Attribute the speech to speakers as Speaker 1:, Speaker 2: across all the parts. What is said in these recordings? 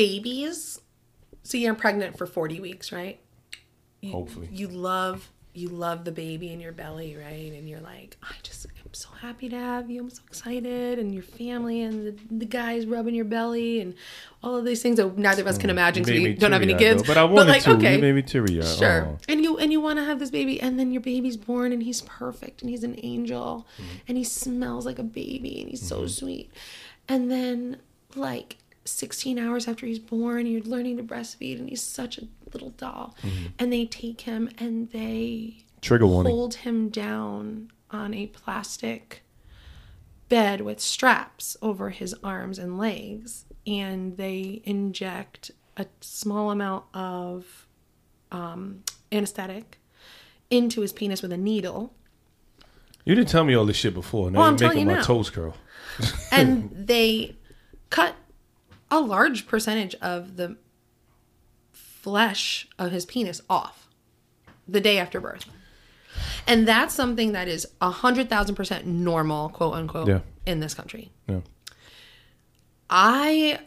Speaker 1: Babies, so you're pregnant for 40 weeks, right? You,
Speaker 2: Hopefully.
Speaker 1: You love you love the baby in your belly, right? And you're like, I just I'm so happy to have you. I'm so excited and your family and the, the guys rubbing your belly and all of these things that neither of us can imagine because
Speaker 2: Mm.
Speaker 1: We don't have any kids.
Speaker 2: though. But I wanted
Speaker 1: like,
Speaker 2: to.
Speaker 1: okay,
Speaker 2: maybe teary.
Speaker 1: Sure.
Speaker 2: Oh.
Speaker 1: And you and you want to have this baby and then your baby's born and he's perfect and he's an angel
Speaker 2: Mm-hmm.
Speaker 1: and he smells like a baby and he's so sweet. And then like 16 hours after he's born, you're learning to breastfeed and he's such a little doll.
Speaker 2: Mm-hmm.
Speaker 1: And they take him and they
Speaker 2: Trigger warning.
Speaker 1: hold him down on a plastic bed with straps over his arms and legs and they inject a small amount of um, anesthetic into his penis with a needle
Speaker 2: You didn't tell me all this shit before. Now
Speaker 1: Well, I'm
Speaker 2: you're
Speaker 1: telling
Speaker 2: making
Speaker 1: you
Speaker 2: my
Speaker 1: now.
Speaker 2: toes curl.
Speaker 1: and they cut a large percentage of the flesh of his penis off the day after birth. And that's something that is a hundred thousand percent normal, quote unquote,
Speaker 2: Yeah.
Speaker 1: in this country.
Speaker 2: Yeah.
Speaker 1: I,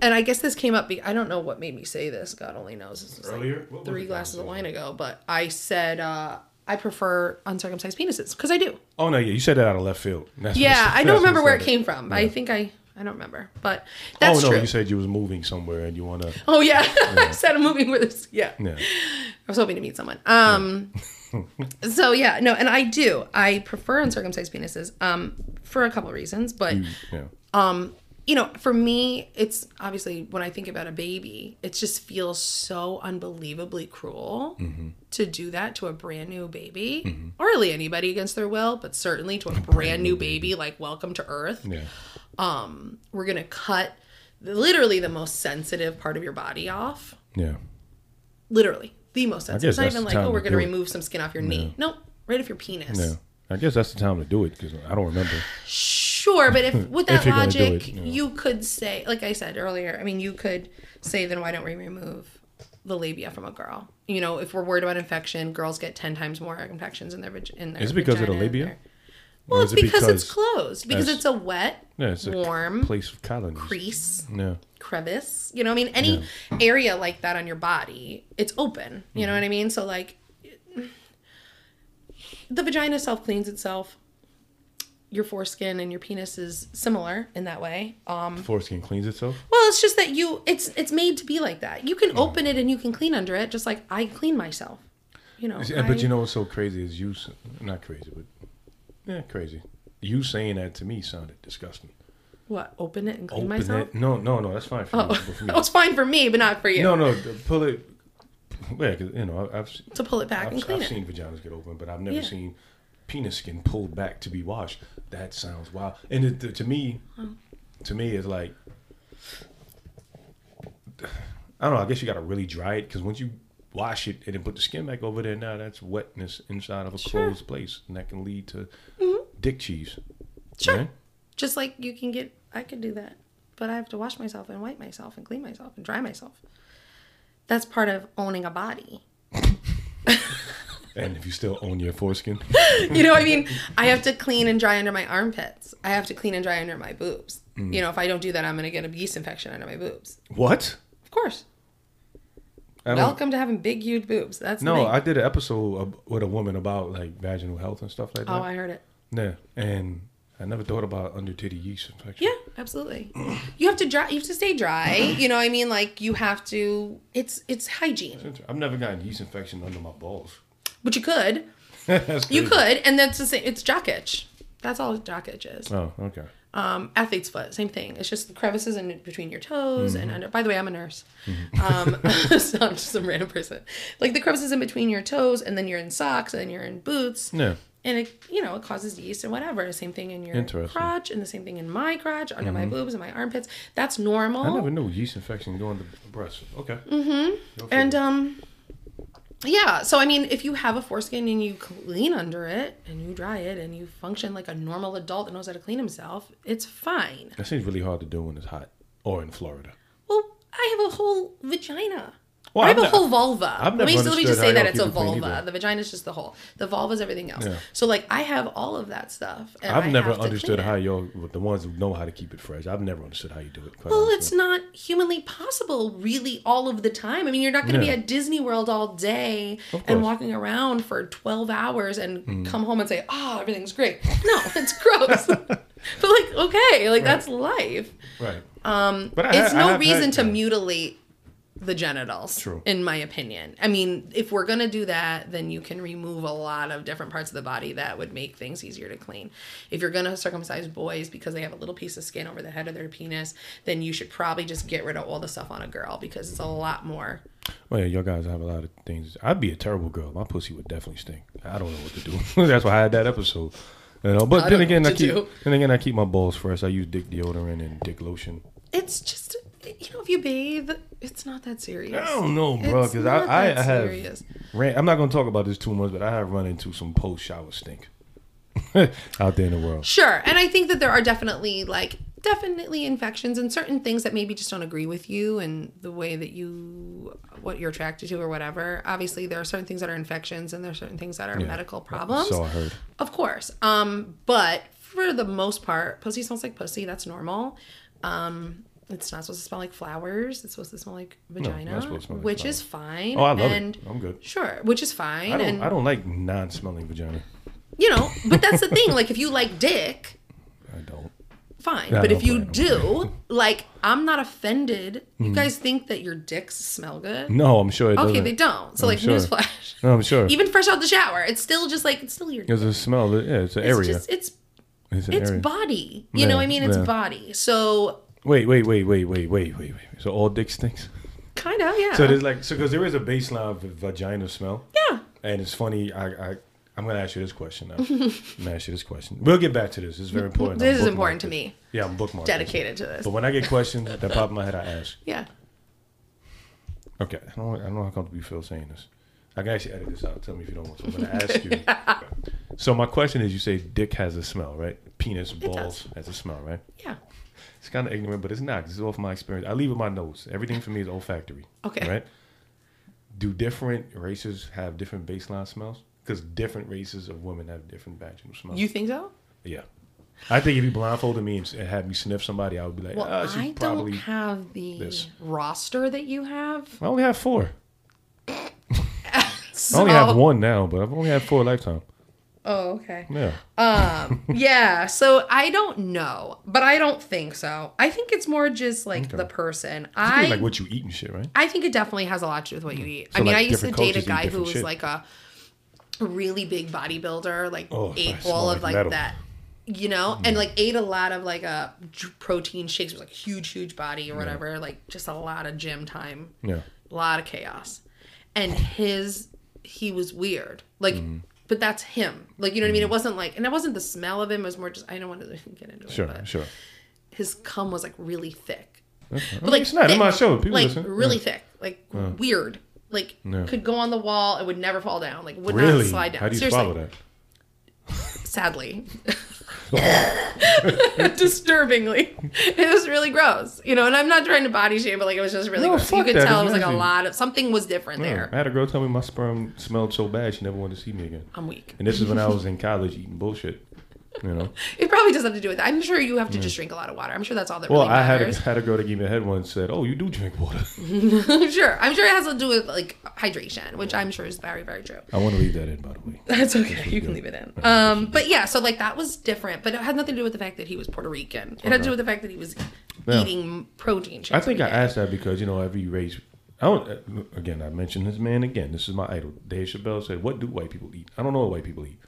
Speaker 1: and I guess this came up. Be, I don't know what made me say this. God only knows. This was
Speaker 2: Earlier? What was
Speaker 1: three glasses of wine ago. But I said uh, I prefer uncircumcised penises because I do.
Speaker 2: Oh no, yeah, you said that out of left field. That's
Speaker 1: Yeah, I don't remember where it came from. I think I I don't remember, but that's true.
Speaker 2: Oh no,
Speaker 1: true.
Speaker 2: you said you was moving somewhere and you want to.
Speaker 1: oh yeah, I said I'm moving with this. Yeah,
Speaker 2: Yeah.
Speaker 1: I was hoping to meet someone. Um, so yeah, no, and I do. I prefer uncircumcised penises. Um, for a couple of reasons, but
Speaker 2: Yeah.
Speaker 1: um, you know, for me, it's obviously when I think about a baby, it just feels so unbelievably cruel
Speaker 2: Mm-hmm.
Speaker 1: to do that to a brand new baby, or really anybody against their will, but certainly to a brand new baby, like welcome to Earth.
Speaker 2: Yeah.
Speaker 1: Um, we're gonna cut literally the most sensitive part of your body off.
Speaker 2: Yeah.
Speaker 1: Literally the most sensitive. It's not even like, oh, we're gonna
Speaker 2: do it.
Speaker 1: remove some skin off your knee. Nope, right off your penis.
Speaker 2: Yeah. I guess that's the time to do it because I don't remember.
Speaker 1: Sure, but if with that
Speaker 2: If you're gonna do
Speaker 1: logic,
Speaker 2: it, yeah.
Speaker 1: you could say, like I said earlier, I mean, you could say, then why don't we remove the labia from a girl? You know, if we're worried about infection, girls get ten times more infections in their in their.
Speaker 2: Is it because of the labia?
Speaker 1: their- Well, it's
Speaker 2: it
Speaker 1: because, it's closed. Because it's a wet
Speaker 2: Yeah, it's a
Speaker 1: Warm.
Speaker 2: place of colonies.
Speaker 1: crease,
Speaker 2: Yeah.
Speaker 1: crevice. You know, what I mean, any area like that on your body, it's open. You
Speaker 2: Mm-hmm.
Speaker 1: know what I mean? So like, the vagina self cleans itself. Your foreskin and your penis is similar in that way. Um,
Speaker 2: Foreskin cleans itself.
Speaker 1: well, it's just that you it's it's made to be like that. You can open it and you can clean under it, just like I clean myself. You know,
Speaker 2: Yeah, but you know what's so crazy is you not crazy, but yeah, crazy. You saying that to me sounded disgusting.
Speaker 1: what? Open it and clean
Speaker 2: Open
Speaker 1: myself.
Speaker 2: it. No, no, no. That's fine for.
Speaker 1: Oh,
Speaker 2: But for me.
Speaker 1: that was fine for me, but not for you.
Speaker 2: No, no. Pull it. Yeah, 'cause, you know, I've
Speaker 1: To pull it back
Speaker 2: I've,
Speaker 1: and clean
Speaker 2: I've
Speaker 1: it.
Speaker 2: seen vaginas get open, but I've never
Speaker 1: Yeah.
Speaker 2: seen penis skin pulled back to be washed. That sounds wild. And it, to me, to me, it's like I don't know. I guess you got to really dry it because once you wash it and then put the skin back over there, now that's wetness inside of a
Speaker 1: Sure.
Speaker 2: closed place, and that can lead to dick cheese.
Speaker 1: Sure.
Speaker 2: Right?
Speaker 1: Just like you can get, I could do that, but I have to wash myself and wipe myself and clean myself and dry myself. That's part of owning a body.
Speaker 2: And if you still own your foreskin,
Speaker 1: You know, what I mean, I have to clean and dry under my armpits. I have to clean and dry under my boobs.
Speaker 2: Mm.
Speaker 1: You know, if I don't do that, I'm going to get a yeast infection under my boobs.
Speaker 2: what?
Speaker 1: Of course. Welcome to having big, huge boobs. That's
Speaker 2: No. I did an episode with a woman about like vaginal health and stuff like oh, that.
Speaker 1: Oh, I heard it.
Speaker 2: Yeah, and I never thought about under titty yeast infection.
Speaker 1: Yeah, absolutely. You have to dry. You have to stay dry. You know, what I mean, like you have to. It's it's hygiene,
Speaker 2: I've never gotten yeast infection under my balls.
Speaker 1: but you could. You could, and that's the same. It's jock itch. That's all jock itch is.
Speaker 2: Oh, okay.
Speaker 1: Um, athlete's foot, same thing. It's just crevices in between your toes
Speaker 2: Mm-hmm.
Speaker 1: and under. By the way, I'm a nurse. Um, so I'm just some random person. Like the crevices in between your toes, and then you're in socks, and then you're in boots.
Speaker 2: Yeah.
Speaker 1: and it you know it causes yeast and whatever the same thing in your
Speaker 2: Mm-hmm.
Speaker 1: crotch and the same thing in my crotch under my boobs and my armpits that's normal
Speaker 2: I never knew yeast infection going to breast. Okay. Mm-hmm.
Speaker 1: and um yeah so i mean if you have a foreskin and you clean under it and you dry it and you function like a normal adult that knows how to clean himself it's fine
Speaker 2: that seems really hard to do when it's hot or in Florida.
Speaker 1: well i have a whole vagina
Speaker 2: Well,
Speaker 1: I have
Speaker 2: I've
Speaker 1: a whole vulva.
Speaker 2: I've
Speaker 1: let me, let me just say that it's a
Speaker 2: it
Speaker 1: vulva. The vagina is just the whole. The vulva is everything else.
Speaker 2: Yeah.
Speaker 1: So like I have all of that stuff. And
Speaker 2: I've
Speaker 1: I
Speaker 2: never understood how y'all, the ones who know how to keep it fresh. I've never understood how you do it.
Speaker 1: Well,
Speaker 2: honestly.
Speaker 1: it's not humanly possible, really, all of the time. I mean, you're not going to
Speaker 2: Yeah.
Speaker 1: be at Disney World all day and walking around for 12 hours and
Speaker 2: Mm.
Speaker 1: come home and say, "Oh, everything's great." No, it's gross. but like, okay, like that's life.
Speaker 2: right.
Speaker 1: Um,
Speaker 2: But I
Speaker 1: it's
Speaker 2: I
Speaker 1: no reason
Speaker 2: had-
Speaker 1: to
Speaker 2: yeah.
Speaker 1: mutilate the genitals,
Speaker 2: True.
Speaker 1: in my opinion. I mean, if we're gonna do that, then you can remove a lot of different parts of the body that would make things easier to clean. If you're gonna circumcise boys because they have a little piece of skin over the head of their penis, then you should probably just get rid of all the stuff on a girl because it's a lot more.
Speaker 2: Well, yeah, y'all guys have a lot of things. I'd be a terrible girl. My pussy would definitely stink. I don't know what to do. That's why I had that episode. You know, but
Speaker 1: I
Speaker 2: then again, I keep
Speaker 1: do.
Speaker 2: then again I keep my balls fresh. I use dick deodorant and dick lotion.
Speaker 1: It's just you know, if you bathe, it's not that serious.
Speaker 2: I don't know, bro, because I, I
Speaker 1: that
Speaker 2: have
Speaker 1: serious.
Speaker 2: ran. I'm not gonna talk about this too much, but I have run into some post shower stink out there in the world.
Speaker 1: Sure. And I think that there are definitely like definitely infections and certain things that maybe just don't agree with you and the way that you what you're attracted to or whatever. Obviously there are certain things that are infections and there are certain things that are
Speaker 2: Yeah.
Speaker 1: medical problems.
Speaker 2: So I heard.
Speaker 1: Of course. Um but for the most part, pussy smells like pussy. That's normal. Um it's not supposed to smell like flowers. It's supposed to smell like vagina,
Speaker 2: to smell like
Speaker 1: which is fine.
Speaker 2: Oh, I love
Speaker 1: and
Speaker 2: it. I'm good.
Speaker 1: Sure, which is fine.
Speaker 2: I don't.
Speaker 1: and
Speaker 2: I don't like non-smelling vagina.
Speaker 1: you know, but that's the thing. Like if you like dick,
Speaker 2: I don't.
Speaker 1: fine.
Speaker 2: Yeah,
Speaker 1: but
Speaker 2: no
Speaker 1: if you do, like, I'm not offended. You guys think that your dicks smell good?
Speaker 2: No, I'm sure it doesn't.
Speaker 1: Okay, they don't. So,
Speaker 2: I'm
Speaker 1: like,
Speaker 2: sure.
Speaker 1: newsflash.
Speaker 2: No, I'm sure.
Speaker 1: Even fresh out the shower, it's still just like it's still your.
Speaker 2: There's a smell. Yeah, it's an
Speaker 1: It's
Speaker 2: area.
Speaker 1: just it's
Speaker 2: it's
Speaker 1: it's
Speaker 2: area.
Speaker 1: body. You know,
Speaker 2: Yeah,
Speaker 1: what I mean, it's
Speaker 2: yeah.
Speaker 1: body. So
Speaker 2: wait, wait, wait, wait, wait, wait, wait, wait. So all dick stinks.
Speaker 1: kind of yeah.
Speaker 2: So there's like so because there is a baseline of vagina smell,
Speaker 1: yeah.
Speaker 2: and it's funny. I I I'm gonna ask you this question now. I'm gonna ask you this question. We'll get back to this. It's very important.
Speaker 1: This
Speaker 2: I'm
Speaker 1: is important to me.
Speaker 2: Yeah, I'm bookmarked.
Speaker 1: Dedicated to this.
Speaker 2: But when I get questions that pop in my head, I ask.
Speaker 1: Yeah.
Speaker 2: Okay, I don't, I don't know how comfortable you feel saying this. I can actually edit this out. Tell me if you don't want to. I'm going to ask you. so my question is, you say dick has a smell, right? Penis, balls has a smell, right?
Speaker 1: Yeah.
Speaker 2: It's kind of ignorant, but it's not. This is off my experience. I leave with my nose. Everything for me is olfactory.
Speaker 1: Okay.
Speaker 2: Right? Do different races have different baseline smells? Because different races of women have different vaginal smells.
Speaker 1: You think so?
Speaker 2: yeah. I think if you blindfolded me and, had me sniff somebody, I would be like,
Speaker 1: Well,
Speaker 2: oh,
Speaker 1: I don't have the
Speaker 2: this.
Speaker 1: roster that you have.
Speaker 2: I only have four.
Speaker 1: So,
Speaker 2: I only have one now, but I've only had four lifetime.
Speaker 1: Oh, okay.
Speaker 2: Yeah.
Speaker 1: Um, yeah, so I don't know, but I don't think so. I think it's more just like
Speaker 2: Okay.
Speaker 1: the person.
Speaker 2: It's
Speaker 1: I
Speaker 2: like what you eat and shit, right?
Speaker 1: I think it definitely has a lot to do with what you eat.
Speaker 2: So,
Speaker 1: I mean,
Speaker 2: like,
Speaker 1: I used to date a guy who was
Speaker 2: shit.
Speaker 1: like a really big bodybuilder, like
Speaker 2: Oh,
Speaker 1: ate all of
Speaker 2: like metal.
Speaker 1: that, you know, and like ate a lot of like a protein shakes. It was like huge, huge body or whatever. Like just a lot of gym time
Speaker 2: Yeah.
Speaker 1: a lot of chaos and his he was weird like
Speaker 2: Mm-hmm.
Speaker 1: But that's him like you know what i mean it mm-hmm. wasn't like and it wasn't the smell of him it was more just i don't want to get into
Speaker 2: Sure,
Speaker 1: it but
Speaker 2: sure.
Speaker 1: his cum was like really thick
Speaker 2: Okay.
Speaker 1: but like
Speaker 2: it's not in
Speaker 1: thick,
Speaker 2: my show. People
Speaker 1: like
Speaker 2: listen.
Speaker 1: really
Speaker 2: Yeah.
Speaker 1: thick like weird like
Speaker 2: Yeah.
Speaker 1: could go on the wall it would never fall down like would
Speaker 2: Really?
Speaker 1: not slide down
Speaker 2: How do you
Speaker 1: seriously
Speaker 2: swallow that?
Speaker 1: sadly disturbingly it was really gross you know and i'm not trying to body shame but like it was just really
Speaker 2: No,
Speaker 1: gross you could
Speaker 2: that.
Speaker 1: tell it was like a lot of something was different
Speaker 2: Yeah.
Speaker 1: there
Speaker 2: I had a girl tell me my sperm smelled so bad she never wanted to see me again.
Speaker 1: i'm weak
Speaker 2: And this is when I was in college eating bullshit. You know.
Speaker 1: It probably does have to do with that. I'm sure you have to just drink a lot of water. I'm sure that's all that
Speaker 2: Well,
Speaker 1: really
Speaker 2: I had a, had a girl that gave me a head once said, "Oh, you do drink water."
Speaker 1: sure. I'm sure it has to do with like hydration, which I'm sure is very, very true.
Speaker 2: I want to leave that in, by the way.
Speaker 1: That's okay. You can leave it in. Um, but yeah, so like that was different, but it had nothing to do with the fact that he was Puerto Rican. It had to do with the fact that he was
Speaker 2: Yeah.
Speaker 1: eating protein.
Speaker 2: I think I asked that because you know every race. I don't. uh, Again, I mentioned this man again. This is my idol. Dave Chappelle said, "What do white people eat?" I don't know what white people eat,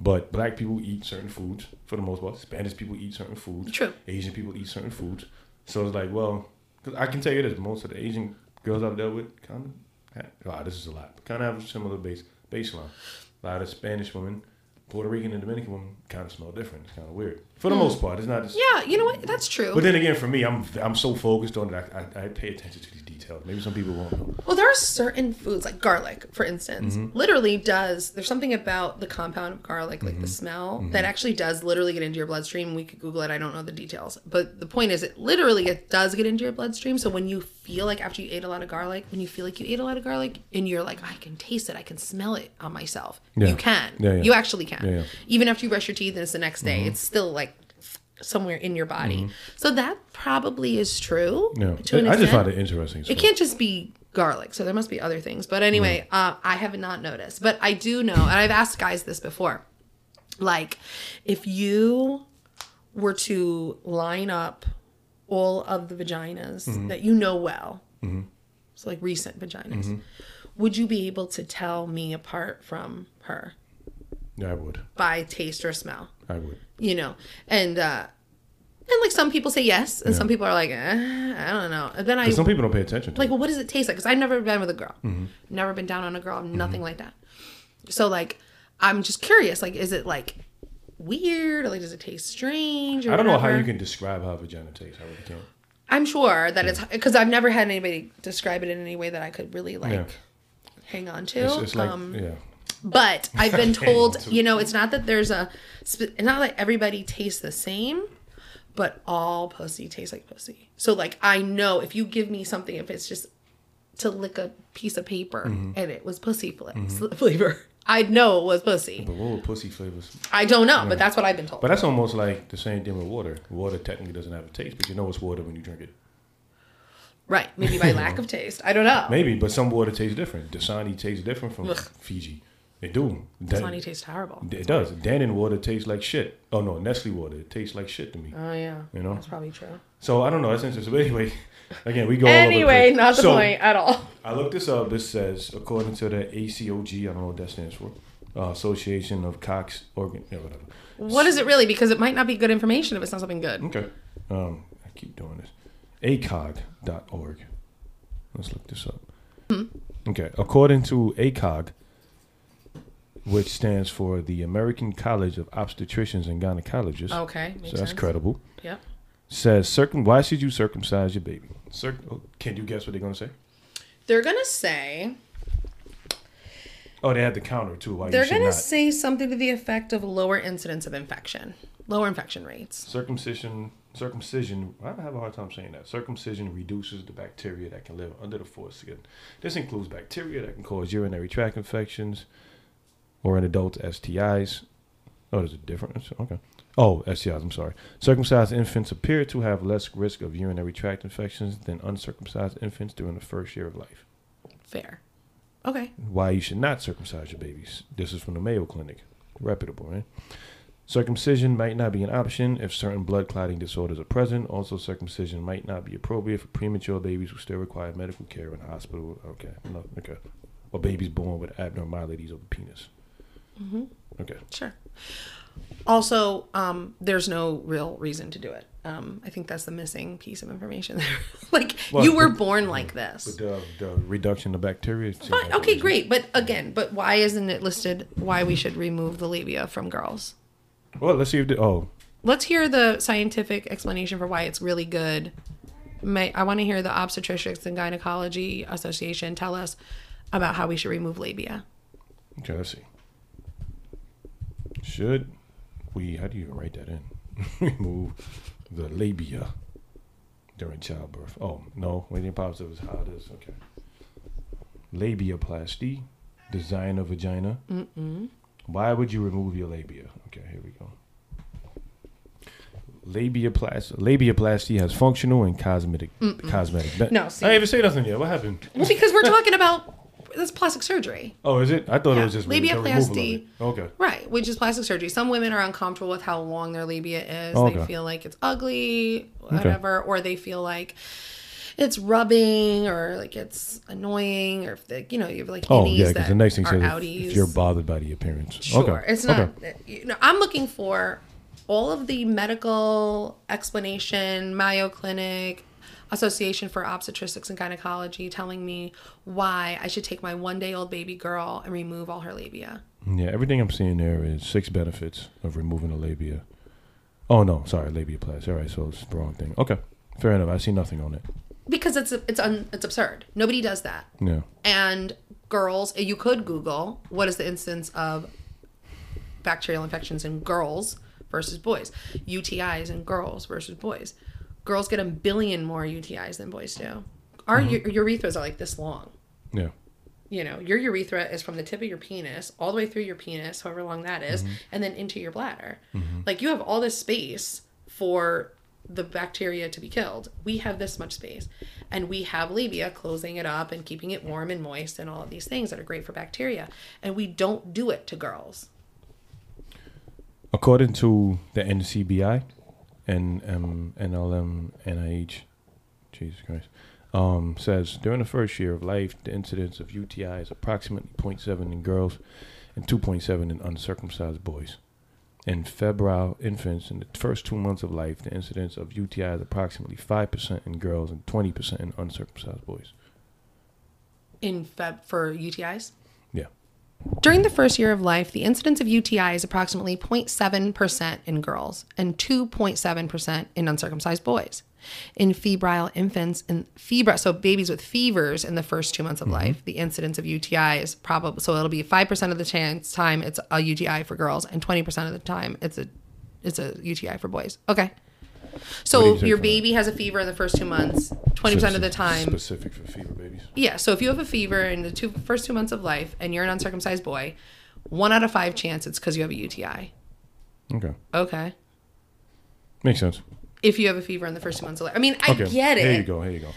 Speaker 2: but black people eat certain foods for the most part. Spanish people eat certain foods.
Speaker 1: True.
Speaker 2: Asian people eat certain foods. So it's like, well, 'cause I can tell you this: most of the Asian girls I've dealt with kind of. Wow, this is a lot. Kind of have a similar base baseline. A lot of Spanish women, Puerto Rican and Dominican women kind of smell different. It's kind of weird. For the hmm. most part, it's not. Just,
Speaker 1: Yeah, you know what? That's true.
Speaker 2: but then again, for me, I'm I'm so focused on it. I, I, I pay attention to these details. Maybe some people won't know.
Speaker 1: Well, there are certain foods like garlic, for instance,
Speaker 2: Mm-hmm.
Speaker 1: literally does. There's something about the compound of garlic, like
Speaker 2: Mm-hmm.
Speaker 1: the smell, that actually does literally get into your bloodstream. We could Google it. I don't know the details, but the point is, it literally it does get into your bloodstream. So when you feel like after you ate a lot of garlic, when you feel like you ate a lot of garlic, and you're like, I can taste it, I can smell it on myself.
Speaker 2: Yeah.
Speaker 1: You can.
Speaker 2: Yeah, yeah.
Speaker 1: You actually can. Even after you brush your teeth and it's the next day, it's still like somewhere in your body. So that probably is true.
Speaker 2: Mm-hmm. Yeah,
Speaker 1: To an
Speaker 2: I just find it interesting.
Speaker 1: It can't just be garlic, so there must be other things. But anyway, uh, I have not noticed. But I do know, and I've asked guys this before. Like, if you were to line up all of the vaginas
Speaker 2: Mm-hmm.
Speaker 1: that you know well, so like recent vaginas,
Speaker 2: Mm-hmm.
Speaker 1: would you be able to tell me apart from her
Speaker 2: Yeah, I would.
Speaker 1: by taste or smell?
Speaker 2: I would.
Speaker 1: You know, and uh, and like some people say yes, and
Speaker 2: Yeah.
Speaker 1: some people are like, eh, I don't know. And then I
Speaker 2: some people don't pay attention to
Speaker 1: like,
Speaker 2: it.
Speaker 1: well, what does it taste like? Because I've never been with a girl,
Speaker 2: Mm-hmm.
Speaker 1: never been down on a girl, nothing like that. So like, I'm just curious. Like, is it like weird? Or, like, does it taste strange? Or
Speaker 2: I don't know how you can describe how a vagina tastes. I really can't.
Speaker 1: I'm sure that it's because I've never had anybody describe it in any way that I could really like
Speaker 2: Yeah.
Speaker 1: hang on to.
Speaker 2: It's, it's like,
Speaker 1: um,
Speaker 2: yeah.
Speaker 1: But I've been told, you know, it's not that there's a, sp- not that everybody tastes the same, but all pussy tastes like pussy. So like I know if you give me something, if it's just to lick a piece of paper
Speaker 2: Mm-hmm.
Speaker 1: and it was pussy fla- flavor, I'd know it was pussy.
Speaker 2: But what were pussy flavors?
Speaker 1: I don't know, but that's what I've been told.
Speaker 2: But that's almost like the same thing with water. Water technically doesn't have a taste, but you know it's water when you drink it.
Speaker 1: right? Maybe by lack of taste. I don't know.
Speaker 2: Maybe, but some water tastes different. Dasani tastes different from
Speaker 1: Ugh.
Speaker 2: Fiji. It do. Da-
Speaker 1: Dasani tastes terrible.
Speaker 2: It does. Dannon water tastes like shit. Oh no, Nestle water. It tastes like shit to me.
Speaker 1: Oh yeah,
Speaker 2: You know?
Speaker 1: that's probably true.
Speaker 2: So I don't know. That's interesting. But anyway, again, we go. the
Speaker 1: Anyway,
Speaker 2: place.
Speaker 1: not the
Speaker 2: So,
Speaker 1: point at all.
Speaker 2: I looked this up. This says, according to the ACOG, I don't know what that stands for, uh, Association of Cox Organ, yeah, whatever.
Speaker 1: What is it really? Because it might not be good information if it's not something good.
Speaker 2: Okay. Um, I keep doing this. ACOG.org. Let's look this up. Okay. According to ACOG, which stands for the American College of Obstetricians and Gynecologists,
Speaker 1: Okay, makes
Speaker 2: so that's
Speaker 1: sense.
Speaker 2: credible,
Speaker 1: Yep.
Speaker 2: says, circum- why should you circumcise your baby? Cir- oh, can you guess what they're going to say?
Speaker 1: They're gonna say
Speaker 2: Oh, they had the counter too. Why
Speaker 1: they're
Speaker 2: you should
Speaker 1: gonna
Speaker 2: not.
Speaker 1: say something to the effect of lower incidence of infection, lower infection rates.
Speaker 2: Circumcision, circumcision. I have a hard time saying that. Circumcision reduces the bacteria that can live under the foreskin. This includes bacteria that can cause urinary tract infections, or in adults STIs. Oh, there's a difference. Okay. Oh, STIs. I'm sorry. Circumcised infants appear to have less risk of urinary tract infections than uncircumcised infants during the first year of life.
Speaker 1: Fair. Okay.
Speaker 2: why you should not circumcise your babies. This is from the Mayo Clinic. Reputable, right? Circumcision might not be an option if certain blood clotting disorders are present. Also, circumcision might not be appropriate for premature babies who still require medical care in the hospital. Okay, no, okay. Or babies born with abnormalities of the penis.
Speaker 1: Mm-hmm.
Speaker 2: Okay.
Speaker 1: Sure. Also, um, there's no real reason to do it. Um, I think that's the missing piece of information there. like
Speaker 2: Well,
Speaker 1: you were
Speaker 2: but-
Speaker 1: born like this.
Speaker 2: But the, the reduction of bacteria.
Speaker 1: Fine. Okay,
Speaker 2: reason.
Speaker 1: great. But again, but why isn't it listed why we should remove the labia from girls?
Speaker 2: Well, let's see if the, oh,
Speaker 1: Let's hear the scientific explanation for why it's really good. May, I want to hear the Obstetricians and Gynecology Association tell us about how we should remove labia.
Speaker 2: okay, let's see. Should we, how do you even write that in? Remove the labia during childbirth. Oh, no, waiting positive is how it is. Okay. Labiaplasty, design of vagina.
Speaker 1: Mm-mm.
Speaker 2: Why would you remove your labia? Okay, here we go. Labiaplasty, labiaplasty has functional and cosmetic cosmetic. be-
Speaker 1: No,
Speaker 2: I
Speaker 1: see.
Speaker 2: didn't even say nothing yet. What happened?
Speaker 1: Well, because we're talking about that's plastic surgery.
Speaker 2: Oh, is it? I thought
Speaker 1: Yeah,
Speaker 2: it was just the
Speaker 1: labiaplasty.
Speaker 2: Okay.
Speaker 1: Right, which is plastic surgery. Some women are uncomfortable with how long their labia is.
Speaker 2: Okay.
Speaker 1: They feel like it's ugly, whatever, or they feel like it's rubbing or like it's annoying or if they, you know, you have like
Speaker 2: Oh, yeah, because the next thing says if,
Speaker 1: outies.
Speaker 2: if you're bothered by the appearance.
Speaker 1: Sure.
Speaker 2: Okay.
Speaker 1: It's not.
Speaker 2: Okay.
Speaker 1: You know, I'm looking for all of the medical explanation, Mayo Clinic, Association for Obstetrics and Gynecology telling me why I should take my one day old baby girl and remove all her labia.
Speaker 2: Yeah, everything I'm seeing there is six benefits of removing a labia. Oh no, sorry, labiaplasty. All right, so it's the wrong thing. Okay, fair enough. I see nothing on it.
Speaker 1: because it's it's un, it's absurd. Nobody does that.
Speaker 2: Yeah.
Speaker 1: And girls, eh, you could Google what is the incidence of bacterial infections in girls versus boys, UTIs in girls versus boys. Girls get a billion more UTIs than boys do. Our uh-huh. u- urethras are like this long.
Speaker 2: Yeah.
Speaker 1: You know, your urethra is from the tip of your penis all the way through your penis, however long that is, mm-hmm. and then into your bladder. Mm-hmm. Like you have all this space for the bacteria to be killed. We have this much space. And we have labia closing it up and keeping it warm and moist and all of these things that are great for bacteria. And we don't do it to girls.
Speaker 2: According to the NCBI and um, NLM NIH, Jesus Christ, um, says during the first year of life, the incidence of UTI is approximately 0.7 in girls and 2.7 in uncircumcised boys. In febrile infants, in the first two months of life, the incidence of UTI is approximately 5% in girls and 20% in uncircumcised boys.
Speaker 1: in Feb for UTIs? During the first year of life, the incidence of UTI is approximately 0.7% in girls and 2.7% in uncircumcised boys. In febrile infants and febrile, so babies with fevers in the first two months of mm-hmm. life, the incidence of UTI is probably so it'll be five percent of the chance time it's a UTI for girls, and twenty percent of the time it's a it's a UTI for boys. Okay, so
Speaker 2: you
Speaker 1: your baby has a fever in the first two months, twenty percent of the time
Speaker 2: Specific for fever babies.
Speaker 1: yeah, so if you have a fever in the two first two months of life and you're an uncircumcised boy, one out of five chance it's because you have a UTI.
Speaker 2: Okay.
Speaker 1: Okay.
Speaker 2: Makes sense.
Speaker 1: If you have a fever in the first two months of life. I mean, I
Speaker 2: Okay.
Speaker 1: get it.
Speaker 2: Here you go. Here you go.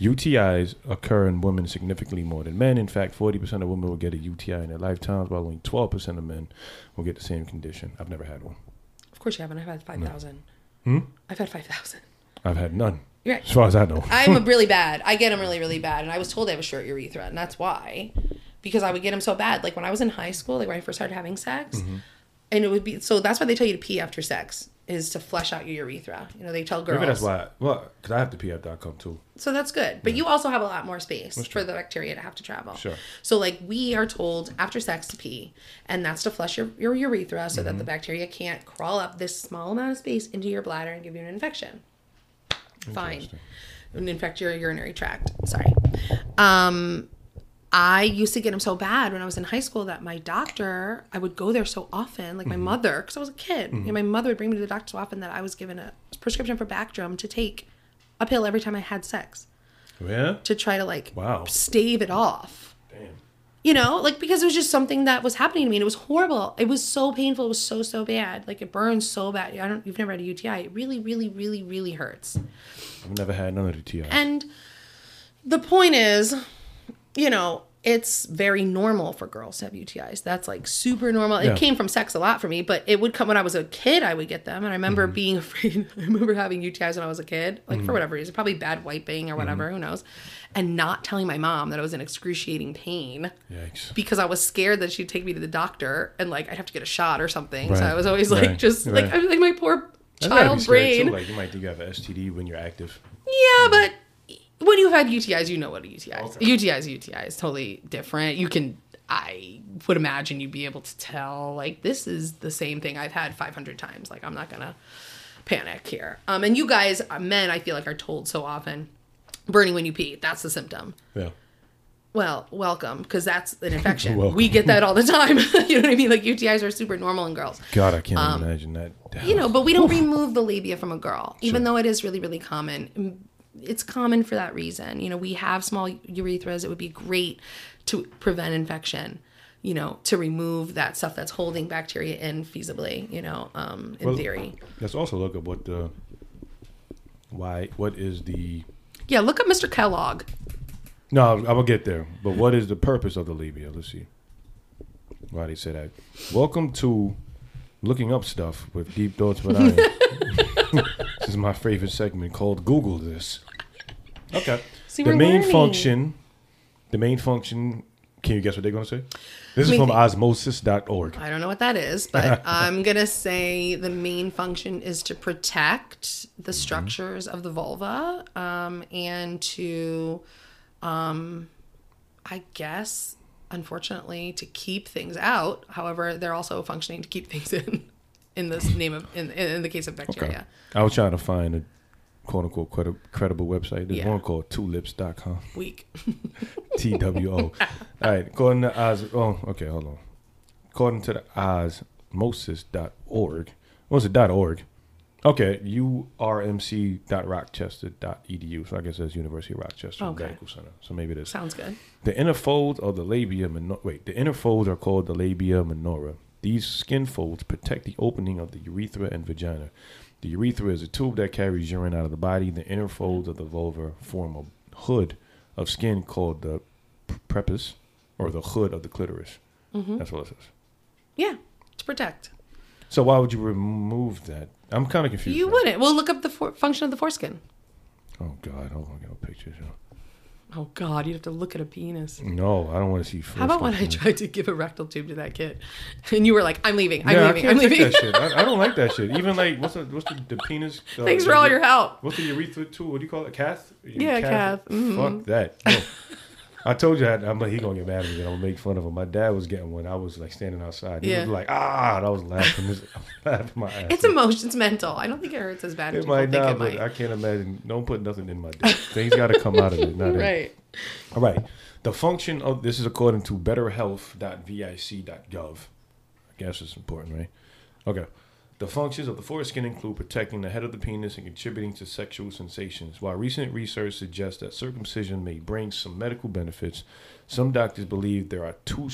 Speaker 2: UTIs occur in women significantly more than men. In fact, 40% of women will get a UTI in their lifetimes, while only 12% of men will get the same condition. I've never had one.
Speaker 1: Of course you haven't. I've had 5,000.
Speaker 2: Hmm?
Speaker 1: I've had 5,000.
Speaker 2: I've had none,
Speaker 1: You're
Speaker 2: as far as I know.
Speaker 1: I'm really bad. I get them really, really bad. And I was told I have a short urethra. And that's why. Because I would get them so bad. Like when I was in high school, like when I first started having sex,
Speaker 2: Mm-hmm.
Speaker 1: and it would be so that's why they tell you to pee after sex is to flush out your urethra. You know, they tell girls.
Speaker 2: Maybe that's why. well, because I have to pee after I come too.
Speaker 1: So that's good. But you also have a lot more space for the bacteria to have to travel.
Speaker 2: Sure.
Speaker 1: So like we are told after sex to pee, and that's to flush your, your urethra so
Speaker 2: Mm-hmm.
Speaker 1: that the bacteria can't crawl up this small amount of space into your bladder and give you an infection. Fine. And infect your urinary tract. Sorry. Um I used to get them so bad when I was in high school that my doctor, I would go there so often, like my
Speaker 2: Mm-hmm.
Speaker 1: mother, because I was a kid. Know, my mother would bring me to the doctor so often that I was given a prescription for Bactrim to take a pill every time I had sex
Speaker 2: Yeah.
Speaker 1: to try to like
Speaker 2: Wow.
Speaker 1: stave it off.
Speaker 2: Damn.
Speaker 1: You know, like because it was just something that was happening to me and it was horrible. It was so painful. It was so so bad. Like it burns so bad. I don't you've never had a UTI. It really really really really hurts.
Speaker 2: I've never had the TIs.
Speaker 1: And the point is, you know, it's very normal for girls to have UTIs. That's like super normal. It came from sex a lot for me, but it would come when I was a kid, I would get them. And I remember
Speaker 2: Mm-hmm.
Speaker 1: being afraid. I remember having UTIs when I was a kid, like for whatever reason, probably bad wiping or whatever,
Speaker 2: Mm-hmm.
Speaker 1: who knows. And not telling my mom that I was in excruciating pain
Speaker 2: Yikes.
Speaker 1: because I was scared that she'd take me to the doctor and like I'd have to get a shot or something. So I was always like,
Speaker 2: Right.
Speaker 1: just like,
Speaker 2: Right.
Speaker 1: I was like my poor
Speaker 2: That's gotta be
Speaker 1: child
Speaker 2: scary, too.
Speaker 1: brain.
Speaker 2: Like you might think you have an STD when you're active.
Speaker 1: Yeah, but when you've had UTIs, you know what a UTI is.
Speaker 2: Okay.
Speaker 1: UTI is UTI is totally different. You can, I would imagine you'd be able to tell, like, this is the same thing I've had 500 times. Like, I'm not going to panic here. Um, and you guys, uh, men, I feel like are told so often, burning when you pee, that's the symptom.
Speaker 2: Yeah.
Speaker 1: Well, welcome, because that's an infection. We get that all the time. you know what I mean? Like, UTIs are super normal in girls.
Speaker 2: God, I can't imagine that.
Speaker 1: Um, You know, but we don't remove the labia from a girl, even though it is really, really common. It's common for that reason. You know, we have small urethras. It would be great to prevent infection. You know, to remove that stuff that's holding bacteria in feasibly. You know, um, in
Speaker 2: Well-
Speaker 1: theory.
Speaker 2: Let's also look at what the why. What is the
Speaker 1: Yeah, look up Mr. Kellogg.
Speaker 2: No, I will get there. But what is the purpose of the labia? Let's see. Why they say that? Welcome to looking up stuff with deep thoughts with iron. this is my favorite segment called Google this. Okay.
Speaker 1: See,
Speaker 2: the main
Speaker 1: learning.
Speaker 2: function. The main function. Can you guess what they're going to say? This is from osmosis.org.
Speaker 1: I don't know what that is, but I'm gonna say the main function is to protect the structures of the vulva, um, and to, um, I guess, unfortunately, to keep things out. However, they're also functioning to keep things in. In this name of in, in the case of
Speaker 2: Okay.
Speaker 1: bacteria,
Speaker 2: I was trying to find a quote unquote credi- credible website. There's
Speaker 1: Yeah.
Speaker 2: one called tulips.com.
Speaker 1: Weak.
Speaker 2: T W O. All right. According to Oz, oh, okay, hold on. According to the osmosis.org, what's it dot .org? Okay, urmc.rochester.edu. So I guess that's University of Rochester
Speaker 1: Okay.
Speaker 2: Medical Center. So maybe this.
Speaker 1: Sounds good.
Speaker 2: The inner folds of the labia minora. Wait, the inner folds are called the labia minora. These skin folds protect the opening of the urethra and vagina. The urethra is a tube that carries urine out of the body. The inner folds of the vulva form a hood of skin called the prepuce, or the hood of the clitoris.
Speaker 1: Mm-hmm.
Speaker 2: That's what it says.
Speaker 1: Yeah, to protect.
Speaker 2: So why would you remove that? I'm kind of confused.
Speaker 1: You wouldn't. Well, look up the for- function of the foreskin.
Speaker 2: Oh God, hold on, get no pictures.
Speaker 1: Oh God, you'd have to look at a penis.
Speaker 2: No, I don't want to see.
Speaker 1: How about when I tried to give a rectal tube to that kid, and you were like, "I'm leaving. I'm
Speaker 2: yeah,
Speaker 1: leaving.
Speaker 2: I take
Speaker 1: leaving."
Speaker 2: that shit. I, I don't like that shit. Even like what's the what's the, the penis? uh,
Speaker 1: Thanks for all your help.
Speaker 2: What's the urethra too? What do you call it? A Cath?
Speaker 1: Yeah, cath. Mhm.
Speaker 2: Fuck that. No. I told you that. I'm like, he gonna get mad at me. and I'm gonna make fun of him. My dad was getting one. I was like standing outside. He
Speaker 1: Yeah.
Speaker 2: was like, ah, and I was laughing. I was laughing my ass.
Speaker 1: It's
Speaker 2: off.
Speaker 1: emotions, mental. I don't think it hurts as bad as
Speaker 2: It
Speaker 1: people
Speaker 2: might not,
Speaker 1: it
Speaker 2: but
Speaker 1: might.
Speaker 2: I can't imagine. Don't put nothing in my dick. Things got to come out of it. Not in.
Speaker 1: right.
Speaker 2: All right. The function of this is according to betterhealth.vic.gov. I guess it's important, right? Okay. The functions of the foreskin include protecting the head of the penis and contributing to sexual sensations. While recent research suggests that circumcision may bring some medical benefits, some doctors believe there are too